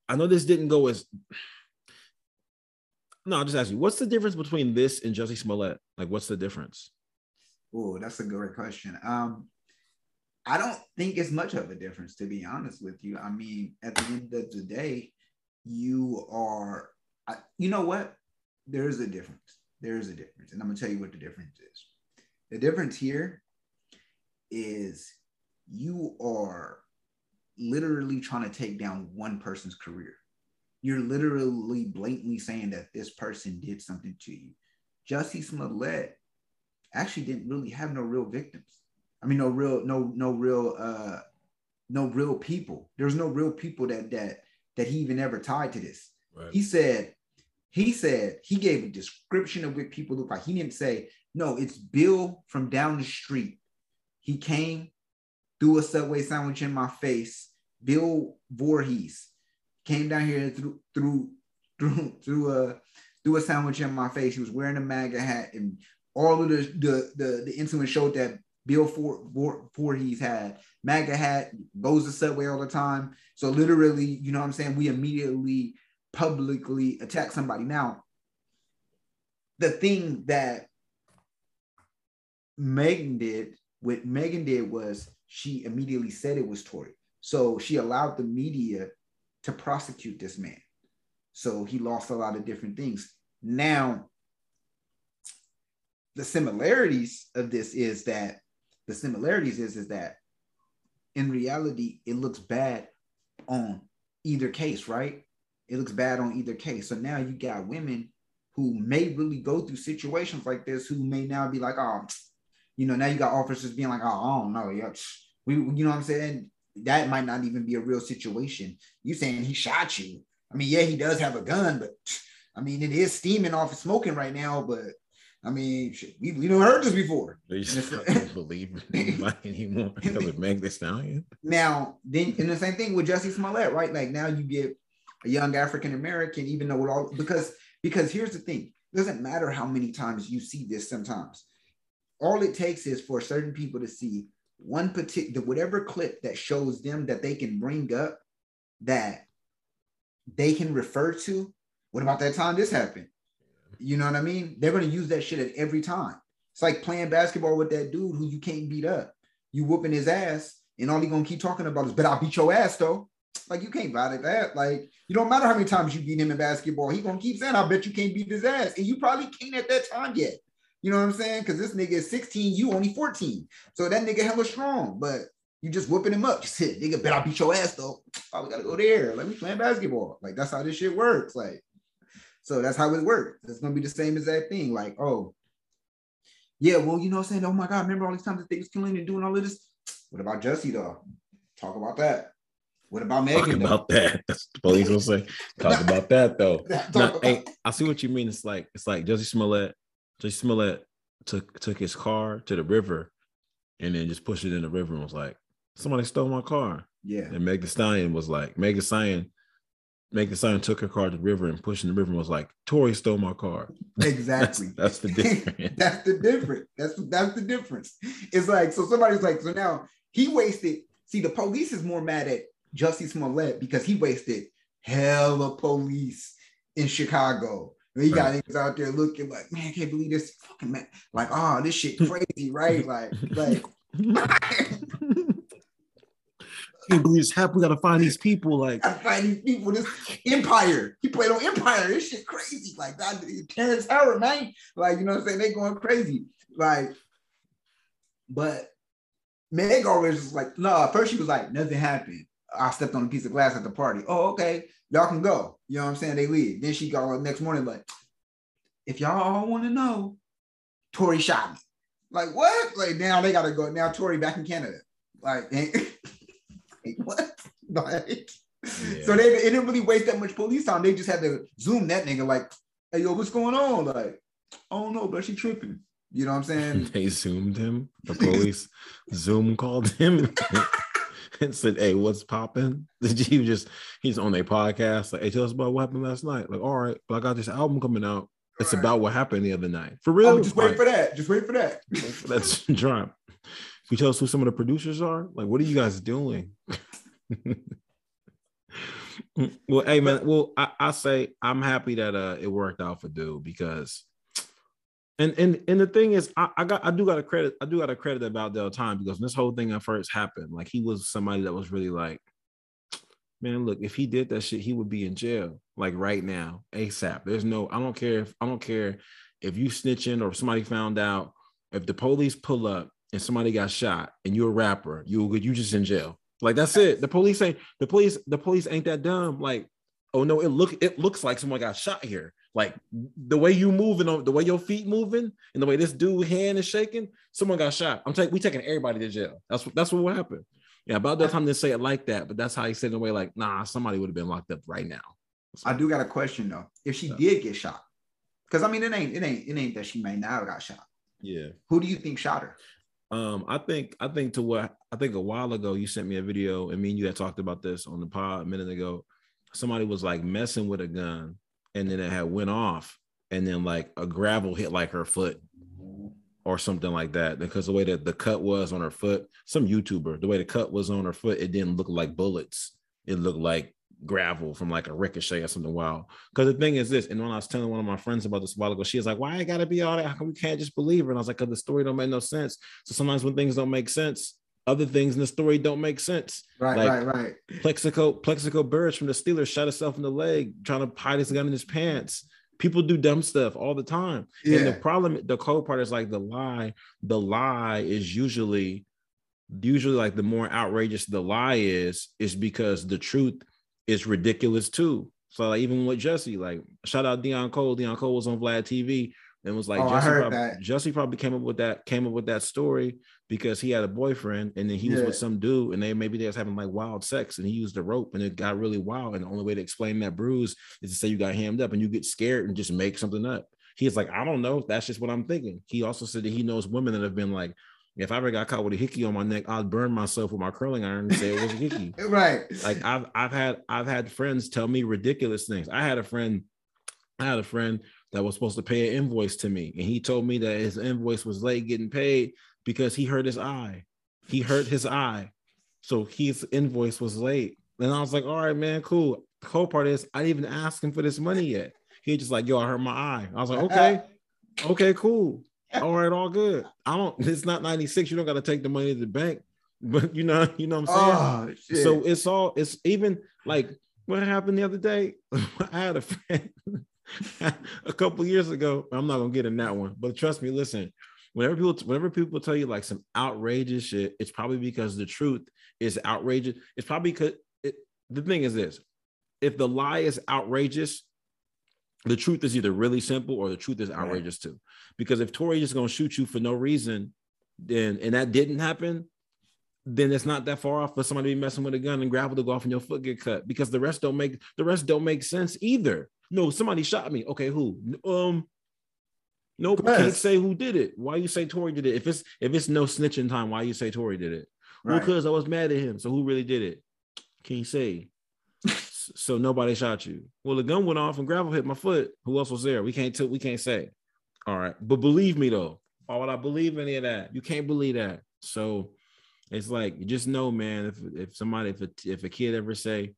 I know this didn't go as no, I'll just ask you, what's the difference between this and Jussie Smollett? Like, what's the difference? Oh, that's a great question. Um, I don't think it's much of a difference, to be honest with you. I mean, at the end of the day, you are, I, you know what? There is a difference. There is a difference. And I'm going to tell you what the difference is. The difference here is you are literally trying to take down one person's career you're literally blatantly saying that this person did something to you. Jussie Smollett actually didn't really have no real victims. I mean, no real, no, no real, uh, no real people. There's no real people that that that he even ever tied to this. Right. He said, he said he gave a description of what people look like. He didn't say, no, it's Bill from down the street. He came, threw a subway sandwich in my face. Bill Voorhees came down here and threw threw threw threw a threw a sandwich in my face. He was wearing a MAGA hat, and all of the the the, the incident showed that Bill Ford he's had MAGA hat, goes to Subway all the time. So literally, you know what I'm saying? We immediately publicly attack somebody. Now, the thing that Megan did, what Megan did was she immediately said it was Tory. So she allowed the media to prosecute this man. So he lost a lot of different things. Now, the similarities of this is that the similarities is, is that in reality, it looks bad on either case, right? It looks bad on either case. So now you got women who may really go through situations like this who may now be like, oh, you know, now you got officers being like, oh, I don't know, we, you know what I'm saying? That might not even be a real situation. You saying he shot you? I mean, yeah, he does have a gun, but I mean, it is steaming off of smoking right now. But I mean, we we don't heard this before. You don't believe [laughs] anymore with Meg Thee Stallion. Now, then, and the same thing with Jussie Smollett, right? Like now, you get a young African American, even though it all because because here's the thing: it doesn't matter how many times you see this. Sometimes, all it takes is for certain people to see one particular whatever clip that shows them that they can bring up that they can refer to. What about that time this happened? You know what I mean? They're to use that shit at every time. It's like playing basketball with that dude who you can't beat up. You whooping his ass, and all he gonna keep talking about is, "But I'll beat your ass though." Like you can't violate that. Like you don't matter how many times you beat him in basketball, he gonna keep saying, "I bet you can't beat his ass," and you probably can't at that time yet. You know what I'm saying? Because this nigga is 16, you only 14. So that nigga hella strong, but you just whooping him up. You said, nigga, bet I'll beat your ass though. Oh, we gotta go there. Let me play basketball. Like that's how this shit works. Like, so that's how it works. It's gonna be the same as that thing. Like, oh, yeah, well, you know what I'm saying? Oh my God, remember all these times that they was killing and doing all of this? What about Jussie though? Talk about that. What about Megan? Talk about that. [laughs] That's the police will say. Talk [laughs] about that though. Now, hey, I see what you mean. It's like it's like Jussie Smollett Jay Smollett took took his car to the river and then just pushed it in the river and was like, somebody stole my car. Yeah. And Meg Thee Stallion was like, Meg Thee Stallion, Meg Thee Stallion took her car to the river and pushed in the river and was like, Tory stole my car. [laughs] Exactly. that's, that's, the [laughs] difference. that's the difference. That's that's the difference. It's like so somebody's like, so now he wasted. See, the police is more mad at Jussie Smollett because he wasted hella police in Chicago. He got right. niggas out there looking like, man, I can't believe this fucking man. Like, oh, this shit [laughs] crazy, right? Like, like [laughs] can't believe this happened. We gotta find these people. Like, find these people. This Empire. He played on Empire. This shit crazy. Like that. Terrence Howard, man. Like you know what I'm saying? They going crazy. Like, but Meg always was like, no. Nah, first she was like, nothing happened. I stepped on a piece of glass at the party. Oh, okay. Y'all can go. You know what I'm saying? They leave. Then she got the next morning, like, if y'all all want to know, Tory shot me. Like, what? Like, now they got to go. Now Tory back in Canada. Like, [laughs] like what? [laughs] Like, yeah. so they it didn't really waste that much police time. They just had to zoom that nigga. Like, hey yo, what's going on? Like, oh no, but she tripping. You know what I'm saying? [laughs] They zoomed him. The police Zoom called him and said, "Hey, what's popping?" [laughs] He just he's on a podcast. Like, hey, tell us about what happened last night. Like, all right, but I got this album coming out. It's right. about what happened the other night. For real. Oh, just wait right. for that. Just wait for that. [laughs] Let's drop. Can you tell us who some of the producers are? Like, what are you guys doing? [laughs] well, hey man. Well, I, I say I'm happy that uh it worked out for dude because and and and the thing is, I, I got I do got a credit I do got a credit about Del Time because this whole thing at first happened, like he was somebody that was really like, man, look, if he did that shit, he would be in jail like right now, ASAP. There's no, I don't care if I don't care if you snitching or somebody found out. If the police pull up and somebody got shot and you're a rapper, you you just in jail. Like that's it. The police ain't the police. The police ain't that dumb. Like, oh no, it look it looks like someone got shot here. Like the way you moving the way your feet moving, and the way this dude hand is shaking, someone got shot. I'm taking we taking everybody to jail. That's what that's what will happen. Yeah, about that time they say it like that, but that's how he said in a way like, nah, somebody would have been locked up right now. So, I do got a question though. If she did get shot, because I mean it ain't it ain't it ain't that she may now got shot. Yeah. Who do you think shot her? Um, I think I think to what I think a while ago you sent me a video, and me and you had talked about this on the pod a minute ago. Somebody was like messing with a gun and then it had went off and then like a gravel hit like her foot or something like that because the way that the cut was on her foot some youtuber the way the cut was on her foot it didn't look like bullets. It looked like gravel from like a ricochet or something wild. Because the thing is this and when i was telling one of my friends about this a while ago she was like why i gotta be all that? How come we can't just believe her? And i was like because the story don't make no sense so sometimes when things don't make sense other things in the story don't make sense. Right, like, right, right. Plaxico Plaxico Burress from the Steelers shot himself in the leg trying to hide his gun in his pants. People do dumb stuff all the time. Yeah. And the problem, the cold part is like the lie. The lie is usually, usually like the more outrageous the lie is, is because the truth is ridiculous too. So like even with Jussie, like shout out Deon Cole. Deon Cole was on Vlad TV and was like oh, Jussie, probably, Jussie probably came up with that came up with that story because he had a boyfriend and then he yeah. was with some dude and they maybe they was having like wild sex and he used a rope and it got really wild and the only way to explain that bruise is to say you got hammed up and you get scared and just make something up. He's like, I don't know. That's just what I'm thinking. He also said that he knows women that have been like, if I ever got caught with a hickey on my neck, I'd burn myself with my curling iron and say it was a hickey. [laughs] right. Like I've I've had I've had friends tell me ridiculous things. I had a friend, I had a friend that was supposed to pay an invoice to me. And he told me that his invoice was late getting paid because he hurt his eye. He hurt his eye. So his invoice was late. And I was like, all right, man, cool. The cool part is I didn't even ask him for this money yet. He just like, yo, I hurt my eye. I was like, okay, [laughs] okay, cool. All right, all good. I don't, it's not 96. You don't got to take the money to the bank. [laughs] But you know, you know what I'm oh, saying? Oh, so it's all, it's even like what happened the other day. [laughs] I had a friend a couple years ago. I'm not gonna get in that one, but trust me, listen. Whenever people, whenever people tell you like some outrageous shit, it's probably because the truth is outrageous. It's probably because it, the thing is this: if the lie is outrageous, the truth is either really simple or the truth is outrageous right. too. Because if Tory is gonna shoot you for no reason, then and that didn't happen, then it's not that far off for somebody to be messing with a gun and gravel to go off and your foot get cut because the rest don't make the rest don't make sense either. No, somebody shot me. Okay, who? Um, Nope, can't say who did it. Why you say Tory did it? If it's if it's no snitching time, why you say Tory did it? Right. Well, because I was mad at him. So who really did it? Can you say? so nobody shot you. Well, the gun went off and gravel hit my foot. Who else was there? We can't t- we can't say. All right, but believe me though, why would I believe any of that? You can't believe that. So it's like you just know, man. If if somebody if a, if a kid ever say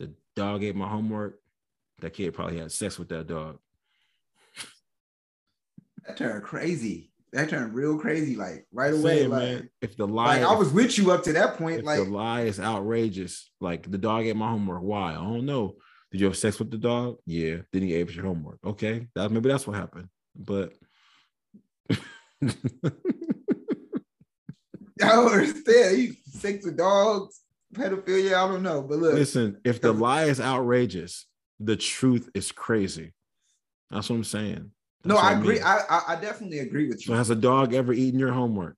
the dog ate my homework, that kid probably had sex with that dog. That turned crazy. That turned real crazy, like right away. Like, man, if the lie, like I was with you up to that point, like the lie is outrageous. Like the dog ate my homework. Why? I don't know. Did you have sex with the dog? Yeah. Then he ate your homework. Okay, that maybe that's what happened. But [laughs] I don't understand. He sex with dogs, pedophilia. I don't know. But look, listen. If the lie is outrageous, the truth is crazy. That's what I'm saying. That's no, I agree. I, I, I definitely agree with you. So has a dog ever eaten your homework?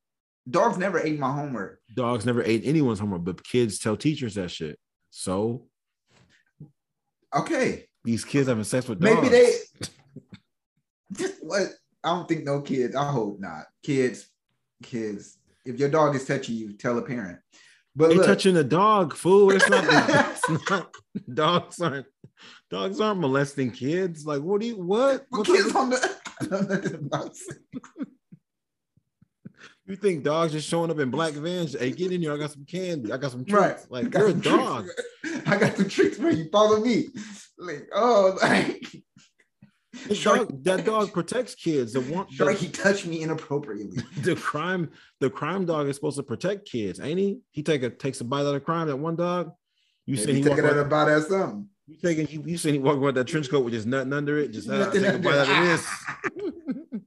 Dogs never ate my homework. Dogs never ate anyone's homework, but kids tell teachers that shit. So okay, these kids having sex with dogs. Maybe they. [laughs] what? I don't think no kids. I hope not. Kids, kids. If your dog is touching you, tell a parent. But they touching a dog, fool. It's not, [laughs] it's not. Dogs aren't. Dogs aren't molesting kids. Like, what do you? What? what kids on the. [laughs] you think dogs just showing up in black vans? Hey, get in here. I got some candy. I got some treats. Right. Like, [laughs] you're a dog. [laughs] I got the treats for you. Follow me. Like, oh, like dog, that dog protects kids. The one sure, he touched me inappropriately. The crime, the crime dog is supposed to protect kids, ain't he? He take a takes a bite out of crime. That one dog. You said he taking out a bite out of something. You taking you, you said he walking with that trench coat with just nothing under it. Just uh, take a bite out of this. [laughs]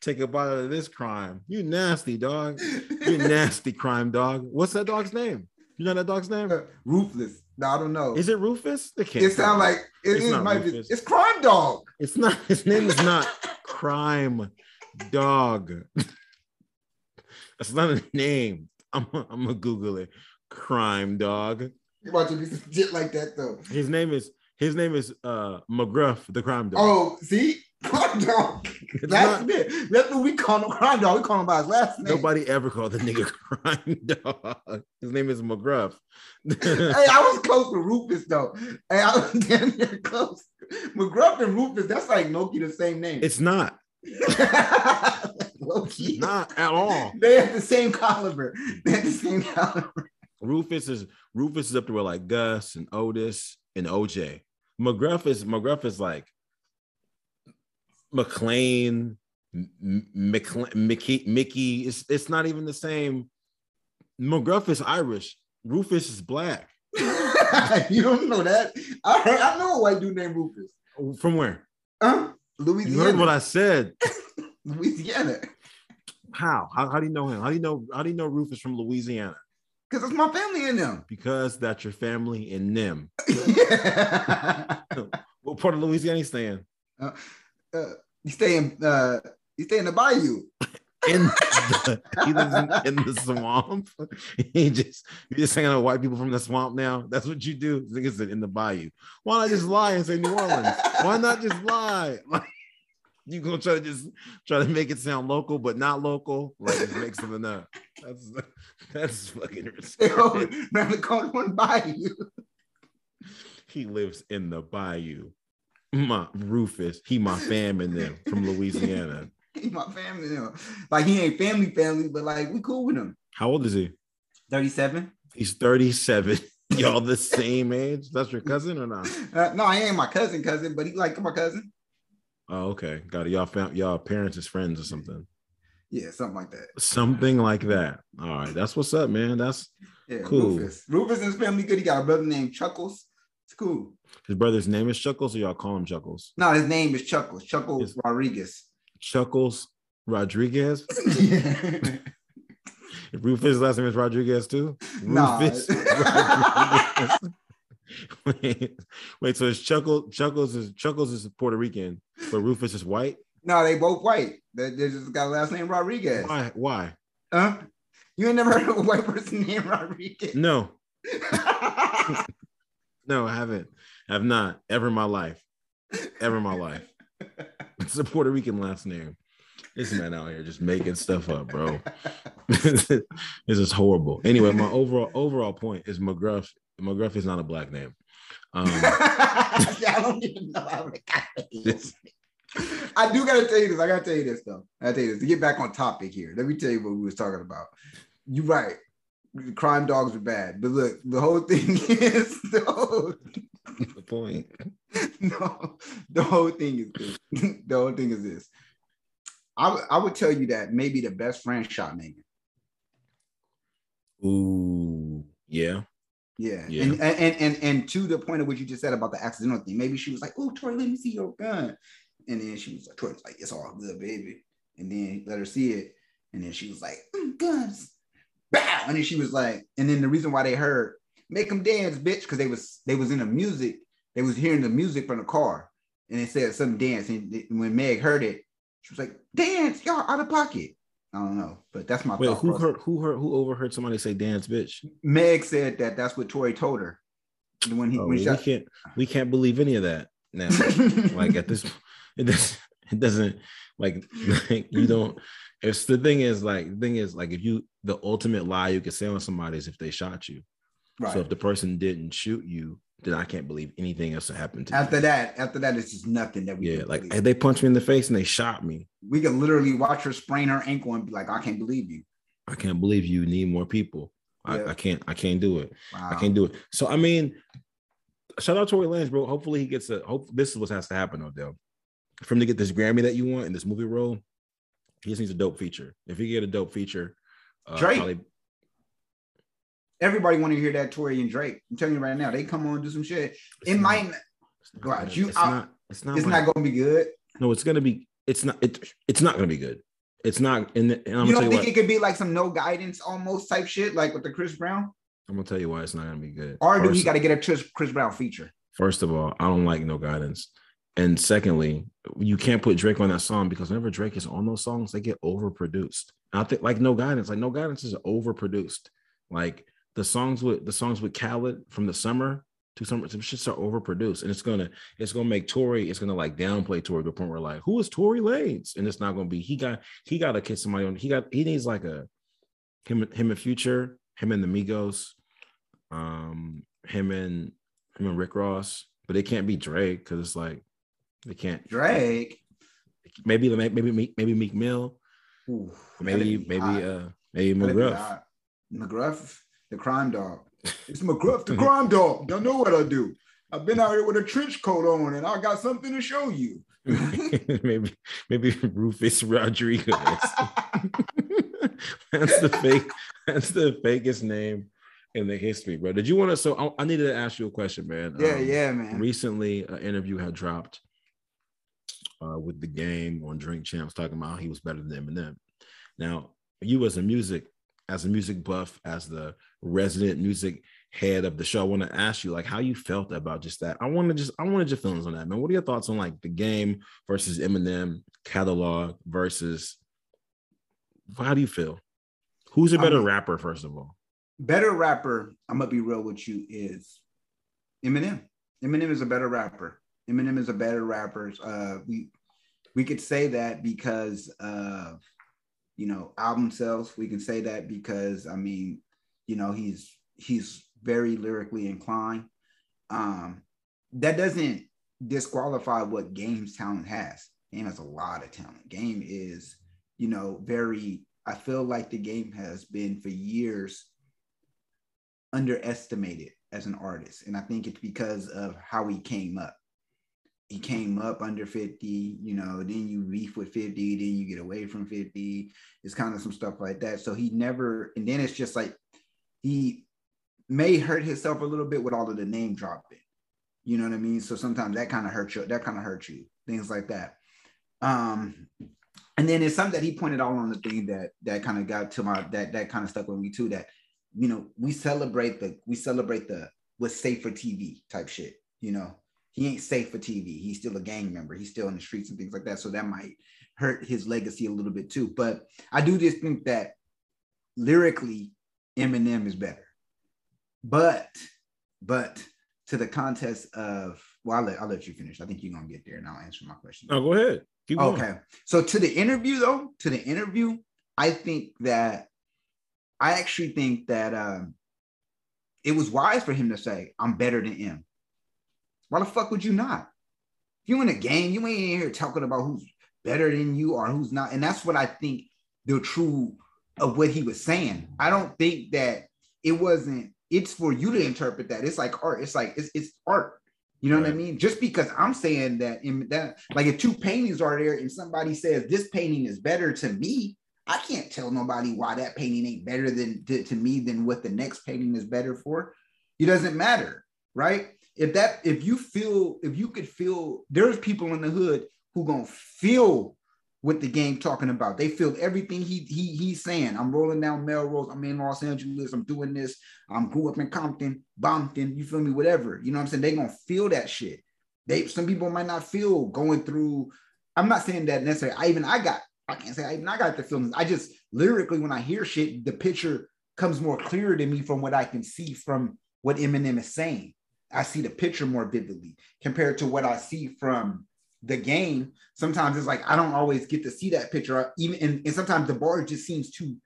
take a bite out of this crime. You nasty dog. You nasty crime dog. What's that dog's name? You know that dog's name? Uh, Ruthless. No, I don't know. Is it Rufus? It, can't it sounds like it, it's might be. It's Crime Dog. It's not. His name is not Crime Dog. [laughs] That's not a name. I'm. I'm gonna Google it. Crime Dog. You about to be some shit like that though. His name is. His name is uh McGruff, the crime dog. Oh, see, crime dog. That's not, it. That's what we call him crime dog. We call him by his last name. Nobody ever called the nigga [laughs] crime dog. His name is McGruff. hey, I was close with Rufus though. Hey, I was [laughs] damn near close. McGruff and Rufus, that's like Noki the same name. It's not. [laughs] Loki. Not at all. They have the same caliber. They have the same caliber. Rufus is Rufus is up there with like Gus and Otis and OJ. McGruff is McGruff is like McLean, McLean, Mickey, Mickey. It's it's not even the same. McGruff is Irish. Rufus is black. [laughs] [laughs] you don't know that? I heard, I know a white dude named Rufus. From where? Huh? Louisiana. You heard what I said. [laughs] Louisiana. How? how? How do you know him? How do you know? How do you know Rufus from Louisiana? Because it's my family in them. Because that's your family in them. [laughs] yeah. what part of Louisiana you stay in? Uh, uh, you stay in uh, you stay in the bayou. in [laughs] the, he lives in, in, the swamp. [laughs] He just you just hanging out white people from the swamp now. That's what you do. Niggas in the bayou. Why not just lie and say New Orleans? Why not just lie? Like you gonna try to just try to make it sound local, but not local. Like just make something up. That's [laughs] that's fucking [laughs] [laughs] Never called one bayou. He lives in the bayou. My Rufus, he my fam in them from Louisiana. he my family. You know. Like he ain't family family, but like we cool with him. How old is he? 37. He's 37. Y'all the same age? That's your cousin or not? Uh, no, I ain't my cousin cousin, but he like my cousin. Oh, okay. Got it. Y'all found y'all parents as friends or something. Yeah, something like that. Something like that. All right. That's what's up, man. That's yeah, cool. Rufus. Rufus and his family good. He got a brother named Chuckles. It's cool. His brother's name is Chuckles, or y'all call him Chuckles? No, his name is Chuckles. Chuckles his, Rodriguez. Chuckles Rodriguez. [laughs] [laughs] Rufus' last name is Rodriguez too. Nah. Rufus [laughs] Rodriguez. wait, wait. So it's Chuckles. Chuckles is Chuckles is Puerto Rican, but Rufus is white. No, they both white. They, they just got a last name Rodriguez. Why? Why? Huh? You ain't never [laughs] heard of a white person named Rodriguez? No. [laughs] no, I haven't. I've not ever in my life. Ever in my life. [laughs] it's a Puerto Rican last name. This man out here just making stuff up, bro. this is horrible. Anyway, my overall overall point is McGruff. McGruff is not a black name. Um, I don't even know how this. I do gotta tell you this. I gotta tell you this though. I tell you this to get back on topic here. Let me tell you what we was talking about. You're right. Crime dogs are bad, but look, the whole thing [laughs] is the the point. [laughs] No, the whole thing is this. [laughs] the whole thing is this. I, I would tell you that maybe the best friend shot Megan. Ooh, yeah. Yeah. yeah. And, and and and to the point of what you just said about the accidental thing, maybe she was like, Oh, Tory, let me see your gun. And then she was like, like, it's all good, baby. And then let her see it. And then she was like, mm, guns. Bow. And then she was like, and then the reason why they heard make them dance, bitch, because they was they was in the music, they was hearing the music from the car. And it said some dance. And when Meg heard it, she was like, dance, y'all out of pocket. I don't know, but that's my wait. Who process. heard? Who heard? Who overheard somebody say "dance, bitch"? Meg said that. That's what Tory told her when he. Oh, when we shot. can't. We can't believe any of that now. [laughs] like at this, it doesn't. [laughs] It doesn't. Like, [laughs] like you don't. It's the thing is like the thing is like if you the ultimate lie you could say on somebody is if they shot you. Right. So if the person didn't shoot you, then I can't believe anything else that happened to after that. After that, it's just nothing that we. Yeah, like they punched me in the face and they shot me. We could literally watch her sprain her ankle and be like, "I can't believe you." I can't believe you need more people. Yeah. I, I, can't. I can't do it. Wow. I can't do it. So I mean, shout out to Tory Lanez, bro. Hopefully he gets a. Hope this is what has to happen, Odell. For him to get this Grammy that you want in this movie role, he just needs a dope feature. If he get a dope feature, uh, Drake. Probably, Everybody want to hear that Tory and Drake. I'm telling you right now, they come on and do some shit. It's it not, might not, you. It's not. It's not. It's not going to be good. No, it's going to be. It's not. It, it's not going to be good. It's not. And, and I'm you don't think what, it could be like some no guidance almost type shit, like with the Chris Brown? I'm gonna tell you why it's not gonna be good. Or do we got to get a Chris, Chris Brown feature? First of all, I don't like no guidance. And secondly, you can't put Drake on that song because whenever Drake is on those songs, they get overproduced. And I think like no guidance, like no guidance is overproduced. Like the songs with the songs with Khaled from the summer to summer, it's just are overproduced, and it's gonna it's gonna make Tory it's gonna like downplay Tory to the point where like who is Tory Lanez, and it's not gonna be he got he got to kiss somebody on he got he needs like a him him and Future him and the Migos, um him and him and Rick Ross, but it can't be Drake because it's like they can't Drake. Maybe maybe maybe maybe Meek Mill, Ooh, maybe maybe uh maybe McGruff. McGruff the crime dog. It's McGruff, the crime dog. Y'all know what I do. I've been out here with a trench coat on, and I got something to show you. [laughs] maybe, maybe Rufus Rodriguez. [laughs] that's the fake. That's the fakest name in the history, bro. Did you want to? So I, I, needed to ask you a question, man. Yeah, um, yeah, man. Recently, an interview had dropped uh, with the game on Drink Champs talking about how he was better than Eminem. Now, you as a music as a music buff, as the resident music head of the show, I want to ask you like how you felt about just that. I want to just I wanted your feelings on that, man. What are your thoughts on like the game versus Eminem catalog versus how do you feel? Who's a better rapper, first of all? Better rapper, I'm gonna be real with you, is Eminem. Eminem is a better rapper. Eminem is a better rapper. Uh, we we could say that because of you know, album sales. We can say that because I mean, you know, he's he's very lyrically inclined. Um, that doesn't disqualify what Game's talent has. Game has a lot of talent. Game is, you know, very. I feel like the game has been for years underestimated as an artist, and I think it's because of how he came up he came up under 50, you know, then you beef with 50, then you get away from 50. It's kind of some stuff like that. So he never, and then it's just like he may hurt himself a little bit with all of the name dropping. You know what I mean? So sometimes that kind of hurts you, that kind of hurts you, things like that. Um, and then it's something that he pointed out on the thing that that kind of got to my that that kind of stuck with me too. That you know, we celebrate the we celebrate the what's safe for TV type shit, you know he ain't safe for TV. He's still a gang member. He's still in the streets and things like that. So that might hurt his legacy a little bit too. But I do just think that lyrically, Eminem is better. But, but to the contest of well, I'll let, I'll let you finish. I think you're gonna get there, and I'll answer my question. Oh, go ahead. Keep okay. Going. So to the interview, though, to the interview, I think that I actually think that um, it was wise for him to say, "I'm better than him." Why the fuck would you not? If you in a game, you ain't in here talking about who's better than you or who's not, and that's what I think the true of what he was saying. I don't think that it wasn't. It's for you to interpret that. It's like art. It's like it's, it's art. You know right. what I mean? Just because I'm saying that in that, like if two paintings are there and somebody says this painting is better to me, I can't tell nobody why that painting ain't better than to, to me than what the next painting is better for. It doesn't matter, right? If that if you feel if you could feel there's people in the hood who gonna feel what the game talking about. They feel everything he he he's saying. I'm rolling down Melrose. I'm in Los Angeles. I'm doing this. I'm grew up in Compton, Bompton. You feel me? Whatever. You know what I'm saying? They gonna feel that shit. They some people might not feel going through. I'm not saying that necessarily. I even I got. I can't say I even I got the feelings. I just lyrically when I hear shit, the picture comes more clear to me from what I can see from what Eminem is saying. I see the picture more vividly compared to what I see from the game, sometimes it's like I don't always get to see that picture. Even and, and sometimes the bar just seems too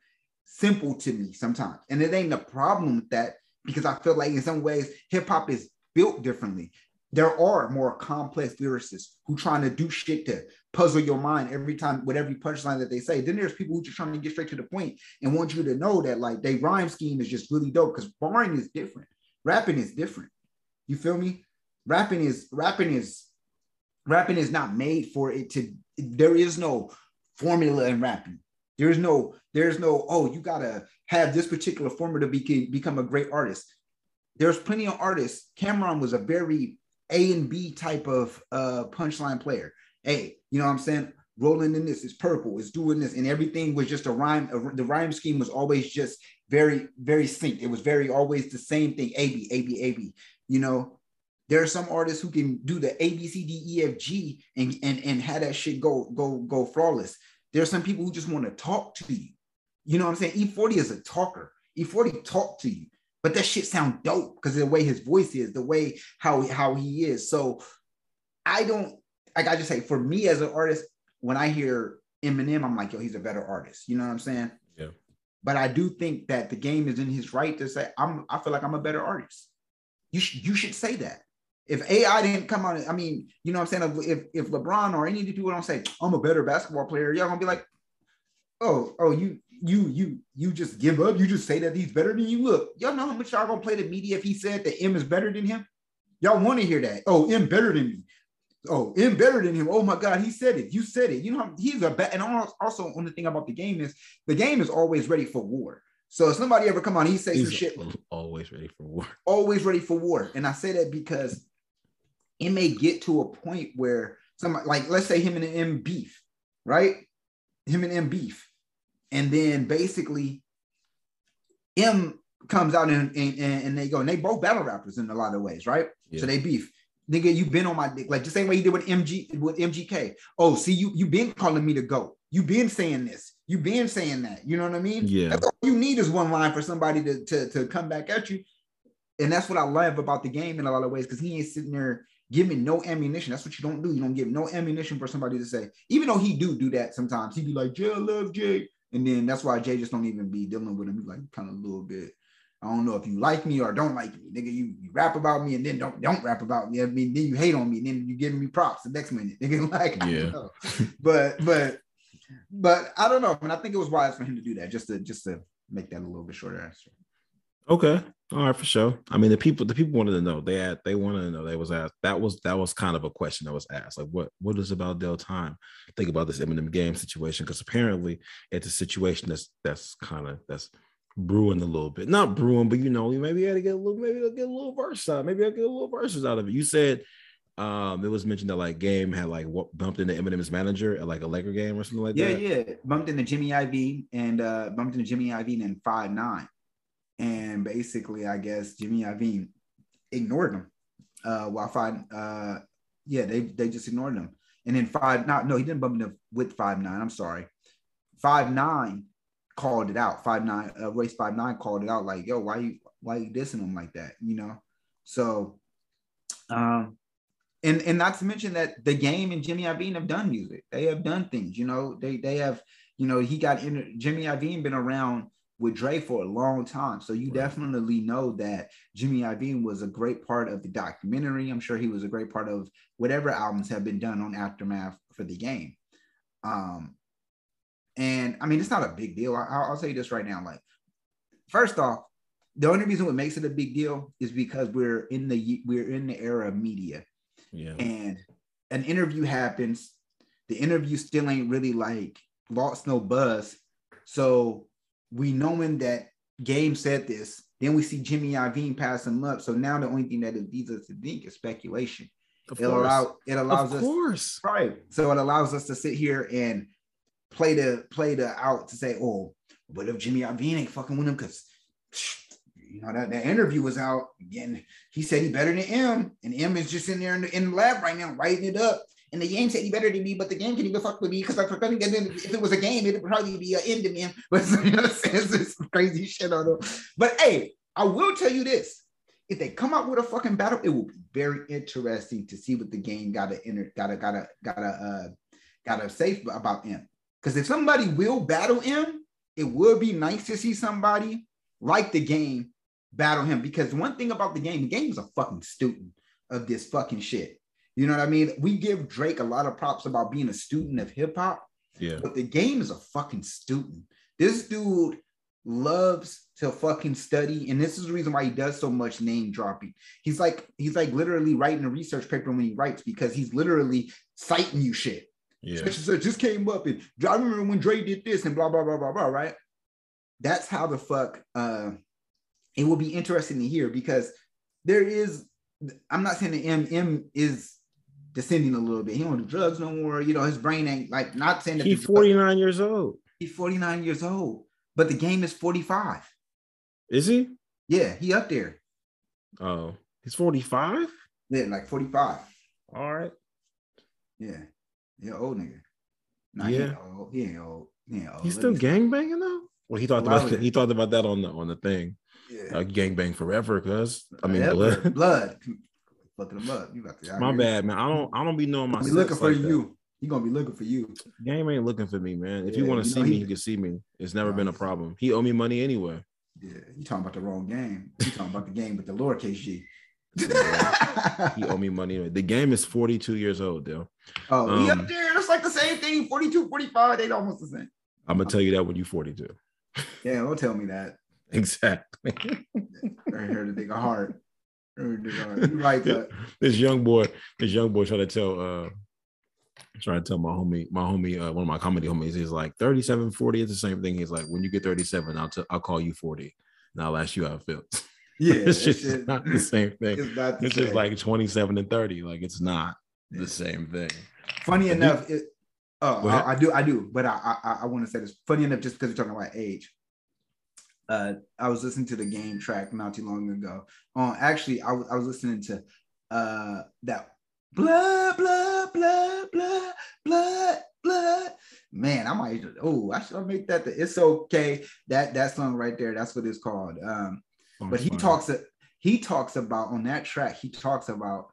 simple to me sometimes. And it ain't a problem with that because I feel like in some ways hip hop is built differently. There are more complex lyricists who trying to do shit to puzzle your mind every time with every punchline that they say. Then there's people who just trying to get straight to the point and want you to know that like their rhyme scheme is just really dope because barring is different. Rapping is different. You feel me? Rapping is rapping is rapping is not made for it to there is no formula in rapping. There's no there's no oh you gotta have this particular formula to be, become a great artist. There's plenty of artists. Cam'ron was a very a and b type of uh punchline player. Hey you know what i'm saying? Rolling in this is purple is doing this and everything was just a rhyme the rhyme scheme was always just very very synced. It was very always the same thing a b a b a b you know there are some artists who can do the A B C D E F G and and and have that shit go go go flawless. There are some people who just want to talk to you. You know what I'm saying? E40 is a talker. E40 talk to you, but that shit sound dope because the way his voice is, the way how how he is. So I don't like I just say for me as an artist, when I hear Eminem, I'm like, yo, he's a better artist. You know what I'm saying? Yeah. But I do think that the game is in his right to say, I'm I feel like I'm a better artist. You should you should say that if AI didn't come out, I mean, you know what I'm saying? If, if LeBron or any of the people don't say, I'm a better basketball player, y'all gonna be like, oh, oh, you, you, you, you just give up. You just say that he's better than you. Look, y'all know how much y'all gonna play the media if he said that M is better than him? Y'all want to hear that. Oh, M better than me. Oh, M better than him. Oh my God, he said it. You said it. You know, he's a bet. And also, on the thing about the game is the game is always ready for war. So if somebody ever come on, he say some shit. Always ready for war. [laughs] Always ready for war. And I say that because it may get to a point where somebody like let's say him and M beef, right? Him and M beef. And then basically M comes out and, and, and they go, and they both battle rappers in a lot of ways, right? Yeah. So they beef. Nigga, you been on my dick. Like the same way he did with MG with MGK. Oh, see, you you been calling me to go. You been saying this. You been saying that. You know what I mean? Yeah. That's all you need is one line for somebody to, to, to come back at you. And that's what I love about the game in a lot of ways, because he ain't sitting there giving no ammunition. That's what you don't do. You don't give no ammunition for somebody to say, even though he do do that sometimes. He'd be like, Jay, I love Jay. And then that's why Jay just don't even be dealing with him. He's like kind of a little bit. I don't know if you like me or don't like me, nigga. You, you rap about me and then don't don't rap about me. I mean, then you hate on me, and then you giving me props the next minute, nigga. [laughs] Like, yeah. but but but I don't know. I mean, I think it was wise for him to do that, just to just to make that a little bit shorter answer. Okay. All right, for sure. I mean, the people, the people wanted to know. They had, they wanted to know. They was asked. That was that was kind of a question that was asked. Like, what what is about Del Time? Think about this Eminem game situation because apparently it's a situation that's that's kind of that's brewing a little bit. Not brewing, but you know, maybe had to get a little, maybe I'll get a little verse out. Maybe I'll get a little verses out of it. You said um, it was mentioned that like game had like what bumped into Eminem's manager at like a Laker game or something like yeah, that. Yeah, yeah, bumped into Jimmy Iovine and uh bumped into Jimmy Iovine in five nine. And basically, I guess Jimmy Iovine ignored him. Uh, while five, uh, yeah, they they just ignored him. And then five, not no, he didn't bump him with five nine. I'm sorry, five nine called it out. Five nine, uh, race five nine called it out. Like, yo, why you why you dissing him like that? You know. So, um, and and not to mention that the game and Jimmy Iovine have done music. They have done things. You know, they they have. You know, he got in. Jimmy Iovine been around with Dre for a long time, so you right. definitely know that Jimmy Iovine was a great part of the documentary. I'm sure he was a great part of whatever albums have been done on Aftermath for the game. Um, and I mean, it's not a big deal. I, I'll, I'll say this right now. Like, first off, the only reason what makes it a big deal is because we're in the we're in the era of media yeah. And an interview happens. The interview still ain't really like lost no buzz. So we knowing that Game said this. Then we see Jimmy Iovine pass him up. So now the only thing that it leads us to think is speculation. Of it allows it allows of us course. right. So it allows us to sit here and play the play the out to say, oh, what if Jimmy Iovine ain't fucking with him? Because you know, that, that interview was out again. He said he better than M, and M is just in there in the, in the lab right now writing it up. And the game said he better than me, but the game can even fuck with me because I forgot to if it was a game, it'd probably be an end to me. But [laughs] you know, it's crazy shit on them. But hey, I will tell you this: if they come out with a fucking battle, it will be very interesting to see what the game gotta enter, gotta gotta gotta uh gotta say about M. Because if somebody will battle M, it would be nice to see somebody like the game battle him because one thing about the game, the game is a fucking student of this fucking shit. You know what I mean? We give Drake a lot of props about being a student of hip hop. Yeah. But the game is a fucking student. This dude loves to fucking study, and this is the reason why he does so much name dropping. He's like he's like literally writing a research paper when he writes because he's literally citing you shit. Yeah. So just came up and I remember when Dre did this and blah blah blah blah blah. Right. That's how the fuck uh, it will be interesting to hear because there is I'm not saying that M M is descending a little bit. He don't do drugs no more. You know, his brain ain't like not saying that he's 49 years old. He's 49 years old, but the game is 45. Is he? Yeah, he up there. Oh, he's 45? Yeah, like 45. All right. Yeah. Yeah, old nigga. Nah, yeah. he ain't old. He ain't old. He ain't old. He's still gang banging though? Well, he thought about he thought about that on the on the thing. Yeah. Uh, gang bang forever, cuz I mean blood. [laughs] blood. Fucking them up. You got to My here. bad, man. I don't I don't be knowing my be looking for like you. He gonna be looking for you. Game ain't looking for me, man. If yeah, you want to see me, he, you can see me. It's never been a problem. He owe me money anyway. Yeah, you talking about the wrong game. You talking about the game with the lowercase g. he owe me money. The game is 42 years old, though. Oh, um, he up there. It's like the same thing. 42, 45, they almost the same. I'm gonna tell you that when you're 42. Yeah, don't tell me that. [laughs] Exactly. [laughs] I heard a nigga heart. You're right. This young boy, this young boy trying to tell uh trying to tell my homie, my homie, uh, one of my comedy homies, he's like 37, 40 is the same thing. He's like, when you get 37, I'll t- I'll call you 40 and I'll ask you how it feels. [laughs] Yeah, it's just not the same thing. It's, not it's just like 27 and 30. Like it's not yeah. the same thing. Funny enough, it, oh, I, I, do, I do, but I I, I want to say this. Funny enough, just because you're talking about age, uh, I was listening to the game track not too long ago. On uh, actually, I, was listening to uh, that blah blah blah blah blah blah. Man, I might. Oh, I should make that. The, it's okay. That that song right there. That's what it's called. Um, but he talks. He talks about on that track. He talks about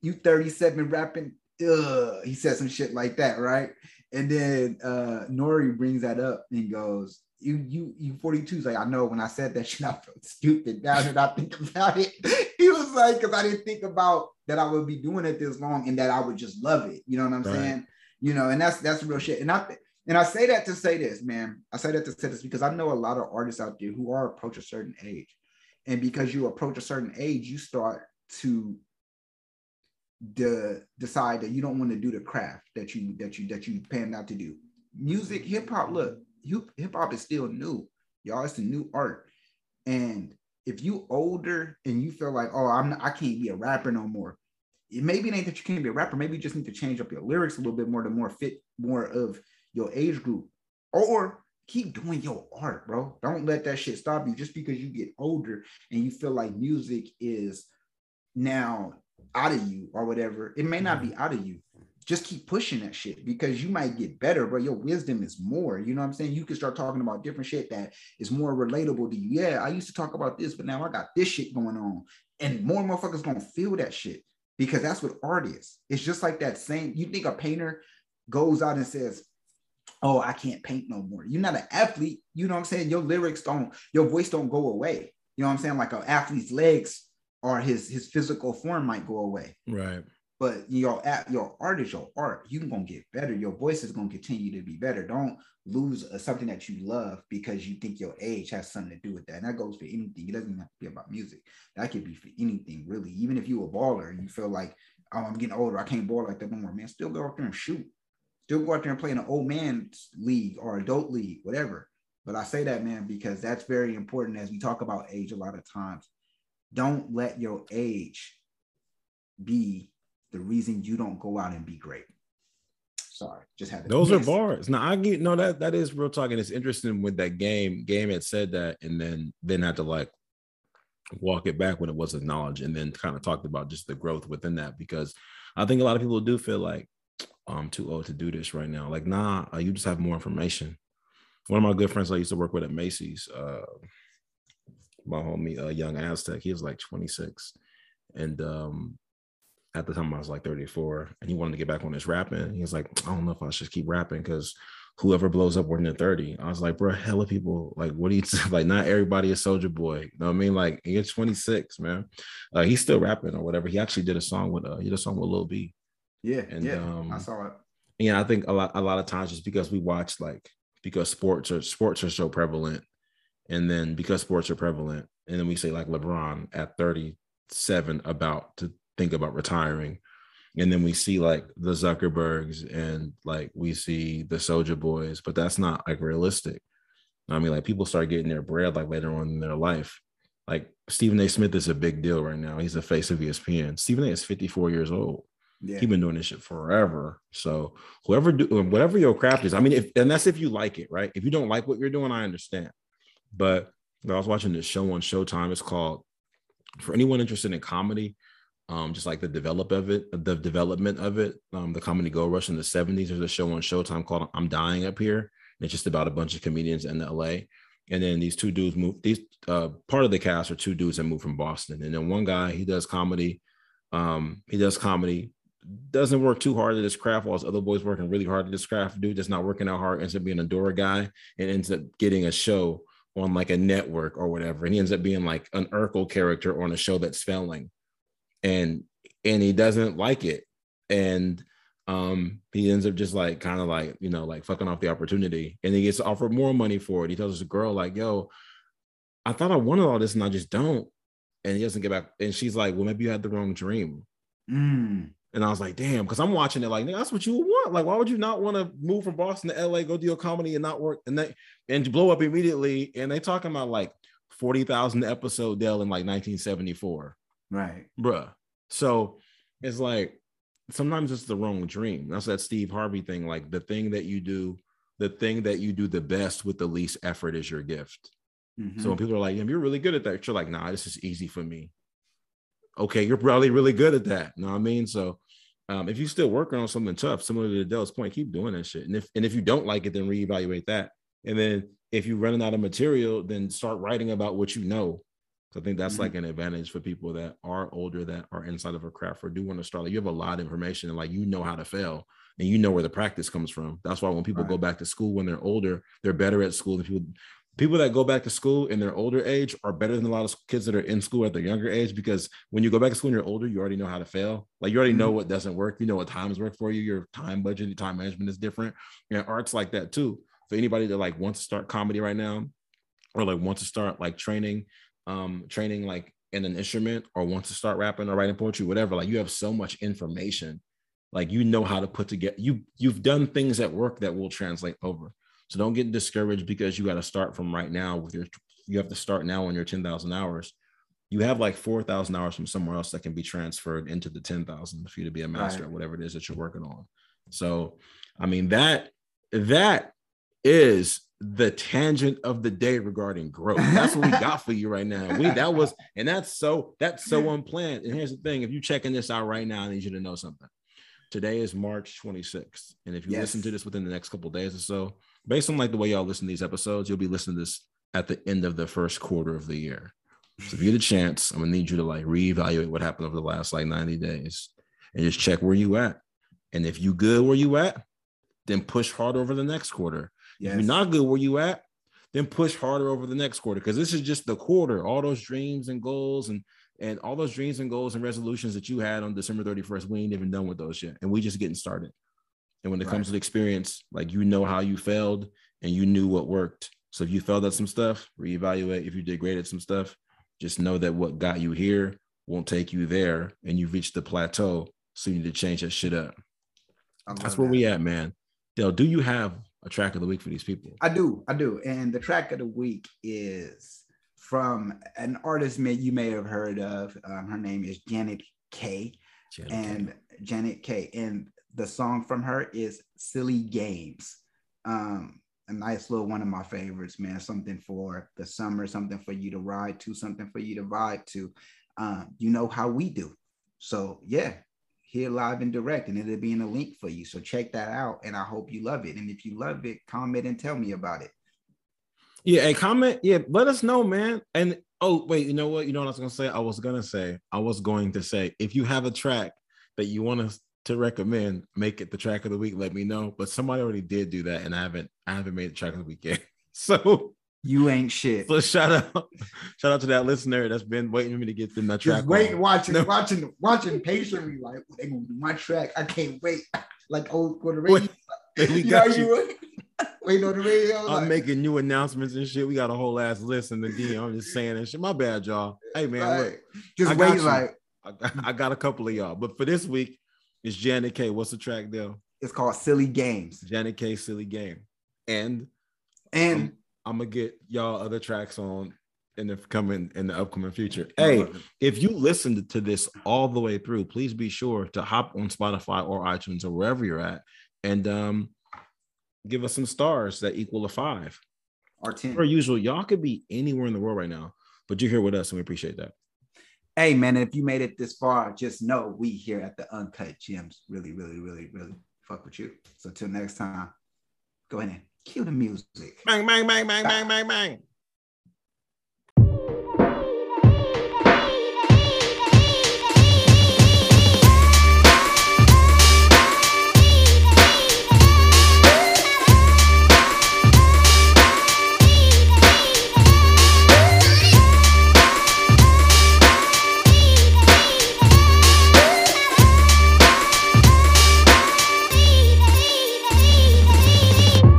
you 37 rapping. Ugh. He said some shit like that, right? And then uh Nori brings that up and goes, you you you 42 is like I know when I said that shit I felt stupid. Now that I think about it [laughs] he was like because I didn't think about that I would be doing it this long and that I would just love it. You know what I'm right. saying? You know and that's that's real shit. And I and I say that to say this man. I say that to say this because I know a lot of artists out there who are approach a certain age. And because you approach a certain age you start to de- decide that you don't want to do the craft that you that you that you panned out to do. Music hip hop look hip hop is still new, y'all. It's a new art, and if you older and you feel like, oh, I'm not, I can't be a rapper no more. It maybe it ain't that you can't be a rapper. Maybe you just need to change up your lyrics a little bit more to more fit more of your age group, or keep doing your art, bro. Don't let that shit stop you just because you get older and you feel like music is now out of you or whatever. It may not be mm-hmm. out of you just keep pushing that shit because you might get better, but your wisdom is more. You know what I'm saying? You can start talking about different shit that is more relatable to you. Yeah, I used to talk about this, but now I got this shit going on. And more motherfuckers gonna feel that shit because that's what art is. It's just like that same. You think a painter goes out and says, "Oh, I can't paint no more." You're not an athlete. You know what I'm saying? Your lyrics don't, your voice don't go away. You know what I'm saying? Like an athlete's legs or his his physical form might go away. Right. But your your art is your art. You're gonna get better. Your voice is gonna continue to be better. Don't lose uh, something that you love because you think your age has something to do with that. And that goes for anything. It doesn't even have to be about music. That could be for anything, really. Even if you're a baller and you feel like, oh, I'm getting older, I can't ball like that no more, man. Still go out there and shoot. Still go out there and play in an old man's league or adult league, whatever. But I say that, man, because that's very important as we talk about age a lot of times. Don't let your age be the reason you don't go out and be great. Sorry, just had those are bars. Now I get no that that is real talking. It's interesting with that game. Game had said that, and then then had to like walk it back when it was acknowledged, and then kind of talked about just the growth within that because I think a lot of people do feel like I'm too old to do this right now. Like, nah, uh, you just have more information. One of my good friends I used to work with at Macy's, uh, my homie, uh, Young Aztec, he was like 26, and um, at the time I was like 34 and he wanted to get back on his rapping. He was like, I don't know if I should keep rapping because whoever blows up more than 30. I was like, bro, hella people, like, what do you [laughs] like? Not everybody is Soulja Boy. You know what I mean? Like, you're 26, man. Uh, he's still rapping or whatever. He actually did a song with uh he did a song with Lil B. Yeah, and yeah, um, I saw it. Yeah, I think a lot a lot of times just because we watch like because sports are sports are so prevalent, and then because sports are prevalent, and then we say like LeBron at 37 about to think about retiring. And then we see like the Zuckerbergs and like we see the Soulja Boys, but that's not like realistic. I mean, like people start getting their bread like later on in their life. Like Stephen A. Smith is a big deal right now. He's the face of ESPN. Stephen A. is 54 years old. Yeah. He's been doing this shit forever. So whoever do whatever your craft is, I mean, if and that's if you like it, right? If you don't like what you're doing, I understand. But I was watching this show on Showtime. It's called for anyone interested in comedy um, just like the develop of it, the development of it. Um, the comedy Gold Rush in the 70s. There's a show on Showtime called I'm Dying Up Here. And it's just about a bunch of comedians in LA. And then these two dudes move, these uh, part of the cast are two dudes that move from Boston. And then one guy, he does comedy. Um, he does comedy, doesn't work too hard at his craft, while his other boys working really hard at his craft. Dude that's not working out hard ends up being a door guy and ends up getting a show on like a network or whatever. And he ends up being like an Urkel character on a show that's failing and and he doesn't like it. And um he ends up just like kind of like you know like fucking off the opportunity. And he gets offered more money for it. He tells the girl like yo i thought i wanted all this and i just don't. And he doesn't get back and she's like well maybe you had the wrong dream. Mm. and i was like damn because i'm watching it like that's what you want. Like why would you not want to move from boston to la go do a comedy and not work and they and blow up immediately? And they talking about like 40,000 episode deal in like 1974 Right. Bruh. So it's like sometimes it's the wrong dream. That's that Steve Harvey thing. Like the thing that you do, the thing that you do the best with the least effort is your gift. Mm-hmm. So when people are like, yeah, you're really good at that, you're like, nah, this is easy for me. Okay, you're probably really good at that. You know what I mean? So um, if you're still working on something tough, similar to Dell's point, keep doing that shit. And if and if you don't like it, then reevaluate that. And then if you're running out of material, then start writing about what you know so I think that's mm-hmm. like an advantage for people that are older that are inside of a craft or do want to start. Like you have a lot of information and like you know how to fail and you know where the practice comes from. That's why when people right. go back to school when they're older, they're better at school than people. People that go back to school in their older age are better than a lot of kids that are in school at their younger age because when you go back to school and you're older, you already know how to fail. Like you already mm-hmm. know what doesn't work. You know what times work for you. Your time budget, your time management is different. And art's like that too. For anybody that like wants to start comedy right now, or like wants to start like training um training like in an instrument or wants to start rapping or writing poetry whatever like you have so much information. Like you know how to put together you you've done things at work that will translate over. So don't get discouraged because you got to start from right now with your you have to start now on your 10,000 hours. You have like 4,000 hours from somewhere else that can be transferred into the 10,000 for you to be a master right. at whatever it is that you're working on. So i mean that that is the tangent of the day regarding growth. That's what we got for you right now. We that was [laughs] and that's so that's so unplanned. And here's the thing: if you're checking this out right now, I need you to know something. Today is March 26th, and if you yes. listen to this within the next couple days or so, based on like the way y'all listen to these episodes, you'll be listening to this at the end of the first quarter of the year. So if you get a chance, I'm gonna need you to like reevaluate what happened over the last like 90 days and just check where you at. And if you good where you at, then push hard over the next quarter. Yes. If you're not good where you at, then push harder over the next quarter because this is just the quarter. All those dreams and goals and and all those dreams and goals and resolutions that you had on December 31st, we ain't even done with those yet, and we just getting started. And when it right. comes to the experience, like you know how you failed and you knew what worked. So if you failed at some stuff, reevaluate. If you did great at some stuff, just know that what got you here won't take you there, and you've reached the plateau. So you need to change that shit up. That's where that. we at, man. Dell, do you have a track of the week for these people? I do, I do. And the track of the week is from an artist may you may have heard of. Um, her name is Janet Kay. Janet and K. Janet Kay. And the song from her is Silly Games. Um, a nice little one of my favorites, man. Something for the summer, something for you to ride to, something for you to vibe to. Um, you know how we do. So yeah, here live and direct, and it'll be in a link for you. So check that out, and I hope you love it. And if you love it, comment and tell me about it. Yeah, and comment. Yeah, let us know, man. And oh, wait, you know what? You know what I was gonna say? I was gonna say, I was going to say, if you have a track that you want us to recommend, make it the track of the week. Let me know. But somebody already did do that, and I haven't. I haven't made the track of the week yet. [laughs] So you ain't shit. So shout out, [laughs] shout out to that listener that's been waiting for me to get them that track. Just waiting, watching, no. watching, watching patiently. Like they gonna do my track. I can't wait. Like old for the radio. Wait, we [laughs] got you. you. [laughs] Waiting on the radio. I'm like, making new announcements and shit. We got a whole ass list in the DM. I'm just saying and shit. My bad, y'all. Hey man, right. look, just wait. Like I got, I got a couple of y'all, but for this week, it's Janet Kay. What's the track, Dell? It's called Silly Games. Janet Kay. Silly Game, and and I'm gonna get y'all other tracks on in the coming in the upcoming future. Hey, if you listened to this all the way through, please be sure to hop on Spotify or iTunes or wherever you're at and um give us some stars that equal a five or 10. Per usual, y'all could be anywhere in the world right now, but you're here with us and we appreciate that. Hey man, if you made it this far, just know we here at the Uncut Gems really, really, really, really fuck with you. So till next time, go ahead Cue the music. Bang, bang, bang, bang, bang, bang, bang.